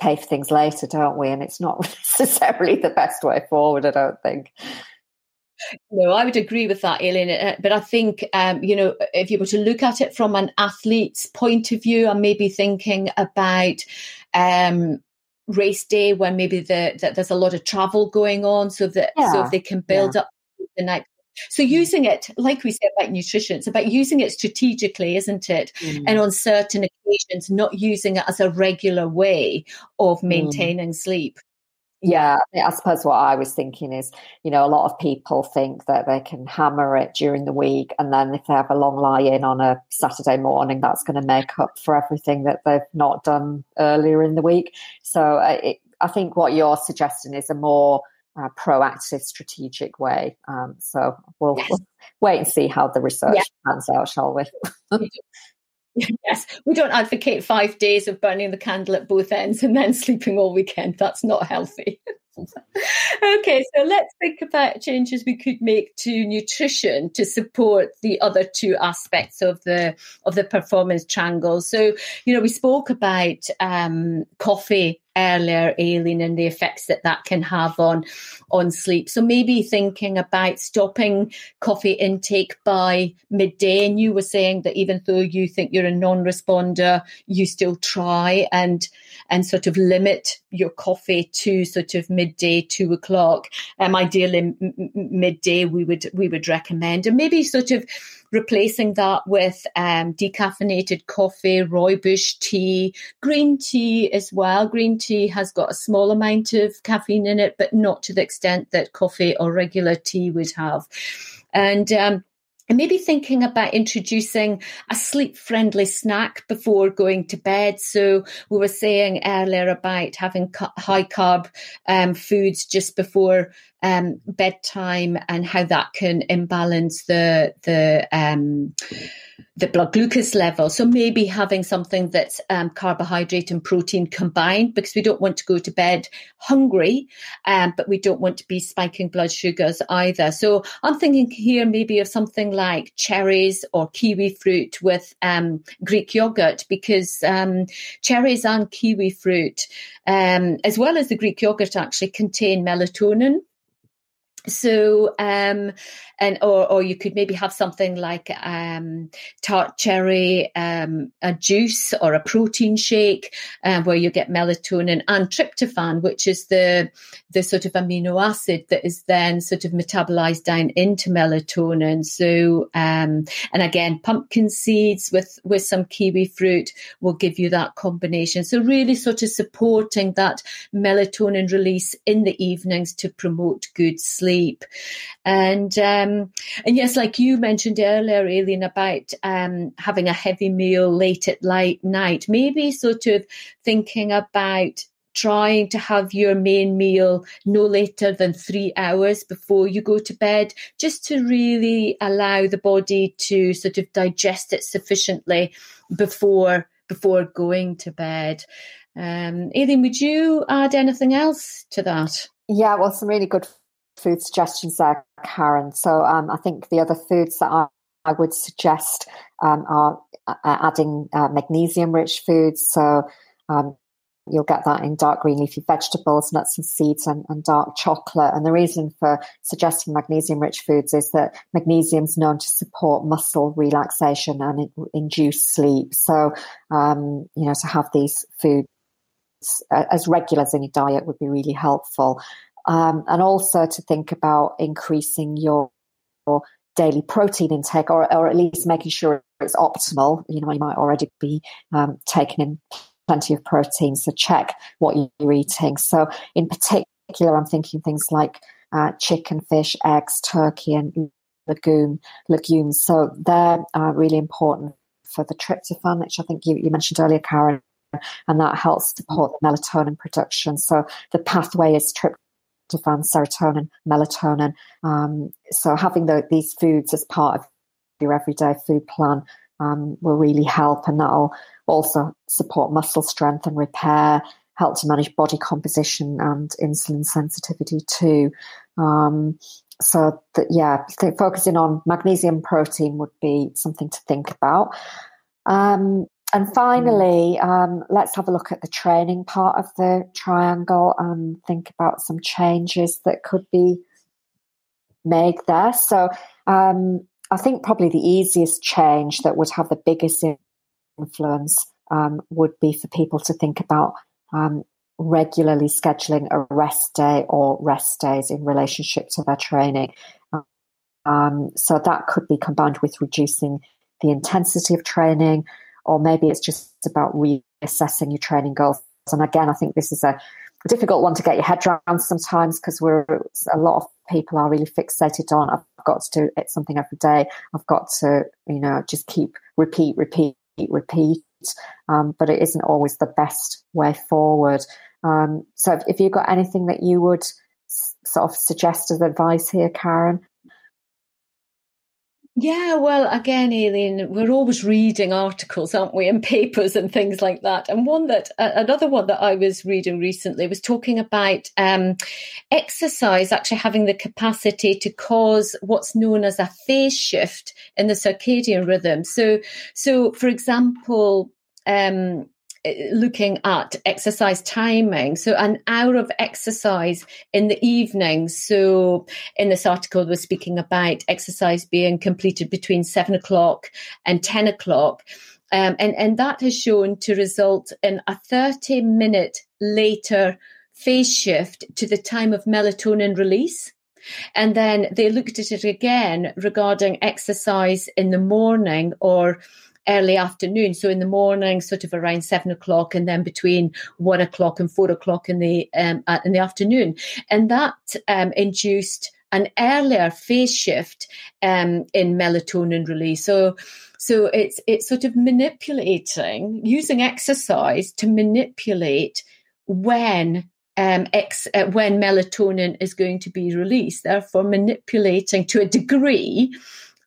pay for things later, don't we? And it's not [laughs] necessarily the best way forward, I don't think. No, I would agree with that, Aileen. Uh, but I think, um, you know, if you were to look at it from an athlete's point of view, I'm maybe thinking about um, race day when maybe the, that there's a lot of travel going on, so that yeah. so if they can build yeah. up the night so using it, like we said about nutrition, it's about using it strategically, isn't it? Mm. And on certain occasions, not using it as a regular way of mm. maintaining mm. sleep. Yeah, I suppose what I was thinking is, you know, a lot of people think that they can hammer it during the week, and then if they have a long lie in on a Saturday morning, that's going to make up for everything that they've not done earlier in the week. So uh, it, I think what you're suggesting is a more uh, proactive, strategic way. Um, so we'll, yes. we'll, [laughs] wait and see how the research yeah. pans out, shall we? [laughs] yes, we don't advocate five days of burning the candle at both ends and then [laughs] sleeping all weekend. That's not healthy. okay, so let's think about changes we could make to nutrition to support the other two aspects of the of the performance triangle. So, you know, we spoke about um, coffee earlier, Aileen, and the effects that that can have on on sleep. So maybe thinking about stopping coffee intake by midday. And you were saying that even though you think you're a non-responder, you still try and and sort of limit your coffee to sort of midday, two o'clock. Um, ideally m- midday, we would we would recommend, and maybe sort of replacing that with um, decaffeinated coffee, rooibos tea, green tea as well. Green tea has got a small amount of caffeine in it, but not to the extent that coffee or regular tea would have. And um, and maybe thinking about introducing a sleep friendly snack before going to bed. So we were saying earlier about having high carb um, foods just before um, bedtime and how that can imbalance the the um, the blood glucose level. So maybe having something that's um, carbohydrate and protein combined because we don't want to go to bed hungry, um, but we don't want to be spiking blood sugars either. So I'm thinking here maybe of something like cherries or kiwi fruit with um, Greek yogurt because um, cherries and kiwi fruit, um, as well as the Greek yogurt, actually contain melatonin so um and or or you could maybe have something like um tart cherry um a juice or a protein shake um, where you get melatonin and tryptophan which is the the sort of amino acid that is then sort of metabolized down into melatonin. So um and again pumpkin seeds with with some kiwi fruit will give you that combination. So really sort of supporting that melatonin release in the evenings to promote good sleep sleep. And um, and yes, like you mentioned earlier, Aileen, about um, having a heavy meal late at light night, maybe sort of thinking about trying to have your main meal no later than three hours before you go to bed, just to really allow the body to sort of digest it sufficiently before before going to bed. Um, Aileen, would you add anything else to that? Yeah, well, some really good food suggestions there, Karen. So um, I think the other foods that I, I would suggest um, are uh, adding uh, magnesium-rich foods. So um, you'll get that in dark green leafy vegetables, nuts and seeds, and, and dark chocolate. And the reason for suggesting magnesium-rich foods is that magnesium is known to support muscle relaxation and induce sleep. So um, you know to have these foods uh, as regular as in your diet would be really helpful um, and also to think about increasing your, your daily protein intake or, or at least making sure it's optimal. You know, you might already be um, taking in plenty of protein, so check what you're eating. So, in particular, I'm thinking things like uh, chicken, fish, eggs, turkey, and legume legumes. So they're uh, really important for the tryptophan, which I think you, you mentioned earlier, Karen, and that helps support the melatonin production. So the pathway is tryptophan tryptophan, serotonin, melatonin. Um, so having the, these foods as part of your everyday food plan um, will really help, and that'll also support muscle strength and repair, help to manage body composition and insulin sensitivity too. Um, so that yeah, focusing on magnesium protein would be something to think about. Um, and finally, um, let's have a look at the training part of the triangle and think about some changes that could be made there. So, um, I think probably the easiest change that would have the biggest influence um, would be for people to think about um, regularly scheduling a rest day or rest days in relationship to their training. Um, so that could be combined with reducing the intensity of training or maybe it's just about reassessing your training goals. And again, I think this is a difficult one to get your head around sometimes because we're a lot of people are really fixated on I've got to do something every day. I've got to you know just keep repeat, repeat, repeat. Um, but it isn't always the best way forward. Um, so if, if you've got anything that you would sort of suggest as advice here, Karen. Yeah, well, again, Aileen, we're always reading articles, aren't we, and [laughs] papers and things like that. And one that, uh, another one that I was reading recently was talking about um, exercise actually having the capacity to cause what's known as a phase shift in the circadian rhythm. So, so for example, um, looking at exercise timing. So an hour of exercise in the evening. So in this article, we're speaking about exercise being completed between seven o'clock and 10 o'clock. Um, and, and that has shown to result in a 30 minute later phase shift to the time of melatonin release. And then they looked at it again regarding exercise in the morning or early afternoon. So in the morning, sort of around seven o'clock, and then between one o'clock and four o'clock in the um, in the afternoon, and that um, induced an earlier phase shift um, in melatonin release. So, so it's it's sort of manipulating using exercise to manipulate when um, ex, uh, when melatonin is going to be released. Therefore, manipulating to a degree.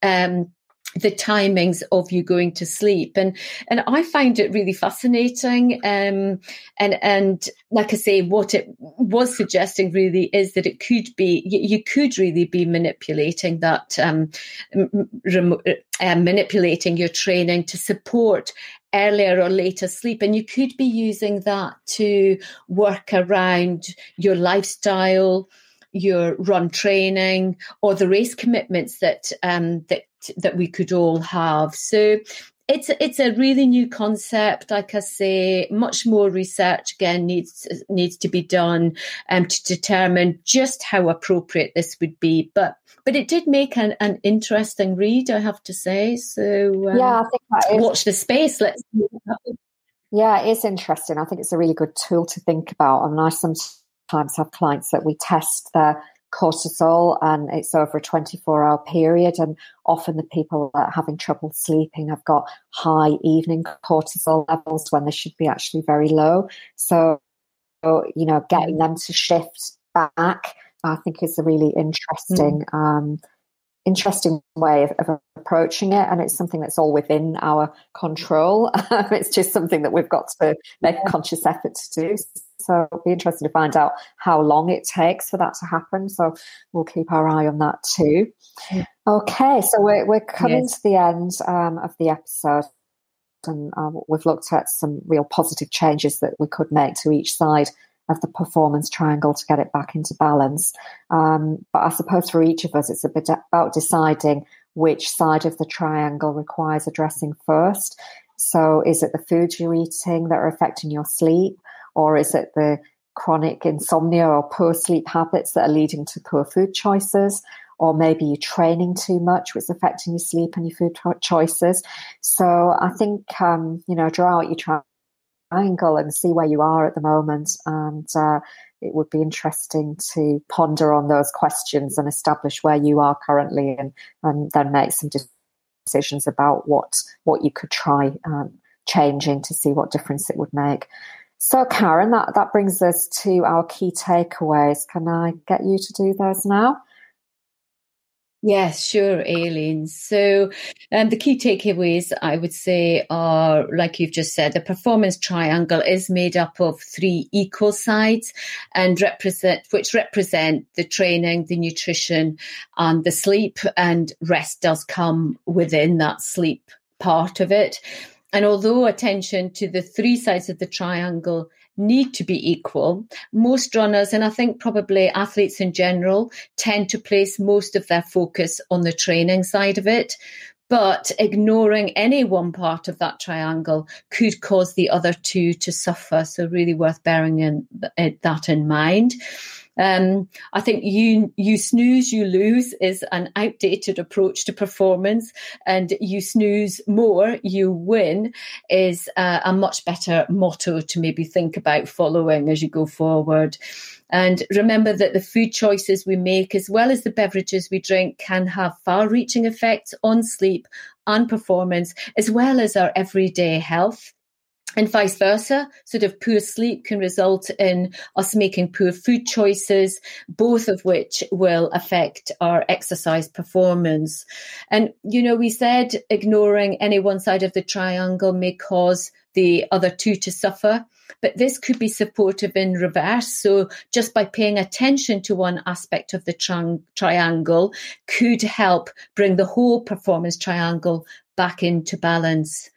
Um, the timings of you going to sleep. And and I find it really fascinating um, and and like I say what it was suggesting really is that it could be you, you could really be manipulating that um, rem- uh, manipulating your training to support earlier or later sleep. And you could be using that to work around your lifestyle your run training or the race commitments that um, that that we could all have. So it's it's a really new concept. Like I say, much more research again needs needs to be done um, to determine just how appropriate this would be. But but it did make an, an interesting read, I have to say. So um, yeah, I think watch the space. Let's. Yeah, it is interesting. I think it's a really good tool to think about. I mean, I sometimes have clients that we test their cortisol and it's over a 24 hour period and often the people that are having trouble sleeping have got high evening cortisol levels when they should be actually very low so you know getting them to shift back i think is a really interesting mm. um, interesting way of, of, approaching it and it's something that's all within our control [laughs] it's just something that we've got to make a conscious effort to do so it'll be interesting to find out how long it takes for that to happen. So we'll keep our eye on that too. Okay, so we're, we're coming yes. to the end um, of the episode. And uh, we've looked at some real positive changes that we could make to each side of the performance triangle to get it back into balance. Um, but I suppose for each of us, it's a bit about deciding which side of the triangle requires addressing first. So, is it the foods you're eating that are affecting your sleep? Or is it the chronic insomnia or poor sleep habits that are leading to poor food choices? Or maybe you're training too much, which is affecting your sleep and your food choices. So I think, um, you know, draw out your triangle and see where you are at the moment. And uh, it would be interesting to ponder on those questions and establish where you are currently and, and then make some decisions about what, what you could try um, changing to see what difference it would make. So, Karen, that, that brings us to our key takeaways. Can I get you to do those now? Yes, sure, Aileen. So, um, the key takeaways I would say are, like you've just said, the performance triangle is made up of three equal sides, and represent which represent the training, the nutrition, and the sleep. And rest does come within that sleep part of it. And although attention to the three sides of the triangle need to be equal, most runners, and I think probably athletes in general, tend to place most of their focus on the training side of it. But ignoring any one part of that triangle could cause the other two to suffer. So, really worth bearing in, uh, that in mind. Um, I think you you snooze, you lose is an outdated approach to performance, and you snooze more, you win is uh, a much better motto to maybe think about following as you go forward. And remember that the food choices we make, as well as the beverages we drink, can have far reaching effects on sleep and performance, as well as our everyday health and vice versa. Sort of poor sleep can result in us making poor food choices, both of which will affect our exercise performance. And, you know, we said ignoring any one side of the triangle may cause the other two to suffer. But this could be supportive in reverse. So just by paying attention to one aspect of the tri- triangle could help bring the whole performance triangle back into balance.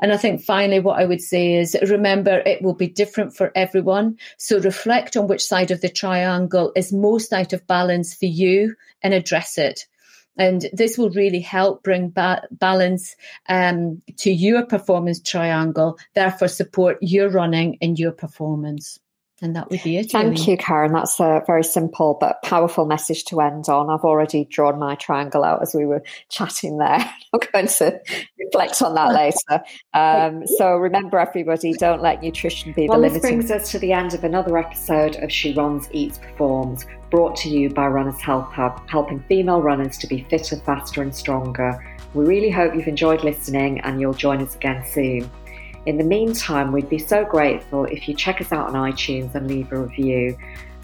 And I think finally, what I would say is remember it will be different for everyone. So reflect on which side of the triangle is most out of balance for you and address it. And this will really help bring ba- balance um, to your performance triangle, therefore, support your running and your performance. And that would be it. Thank really. you, Karen. That's a very simple but powerful message to end on. I've already drawn my triangle out as we were [laughs] chatting there. I'm going to reflect on that later. Um, so remember, everybody, don't let nutrition be well, the limiting. This brings us to the end of another episode of She Runs, Eats, Performs, brought to you by Runners Health Hub, helping female runners to be fitter, faster, and stronger. We really hope you've enjoyed listening and you'll join us again soon. In the meantime, we'd be so grateful if you check us out on iTunes and leave a review.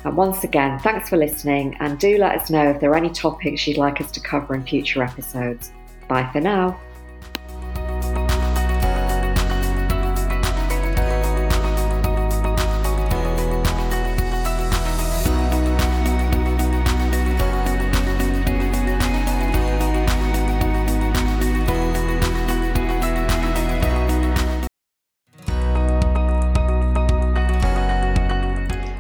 And once again, thanks for listening and do let us know if there are any topics you'd like us to cover in future episodes. Bye for now.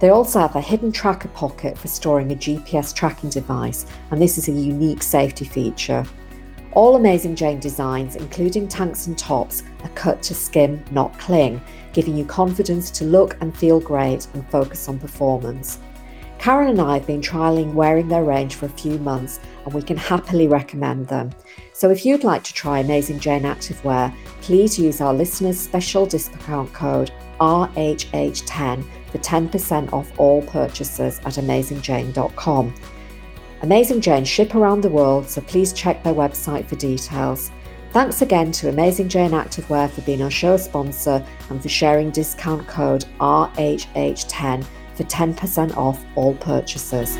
They also have a hidden tracker pocket for storing a GPS tracking device, and this is a unique safety feature. All Amazing Jane designs, including tanks and tops, are cut to skim, not cling, giving you confidence to look and feel great and focus on performance. Karen and I have been trialling wearing their range for a few months and we can happily recommend them. So if you'd like to try Amazing Jane Activewear, please use our listeners' special discount code RHH10 for 10% off all purchases at AmazingJane.com. Amazing Jane ship around the world, so please check their website for details. Thanks again to Amazing Jane Activewear for being our show sponsor and for sharing discount code RHH10 for 10% off all purchases.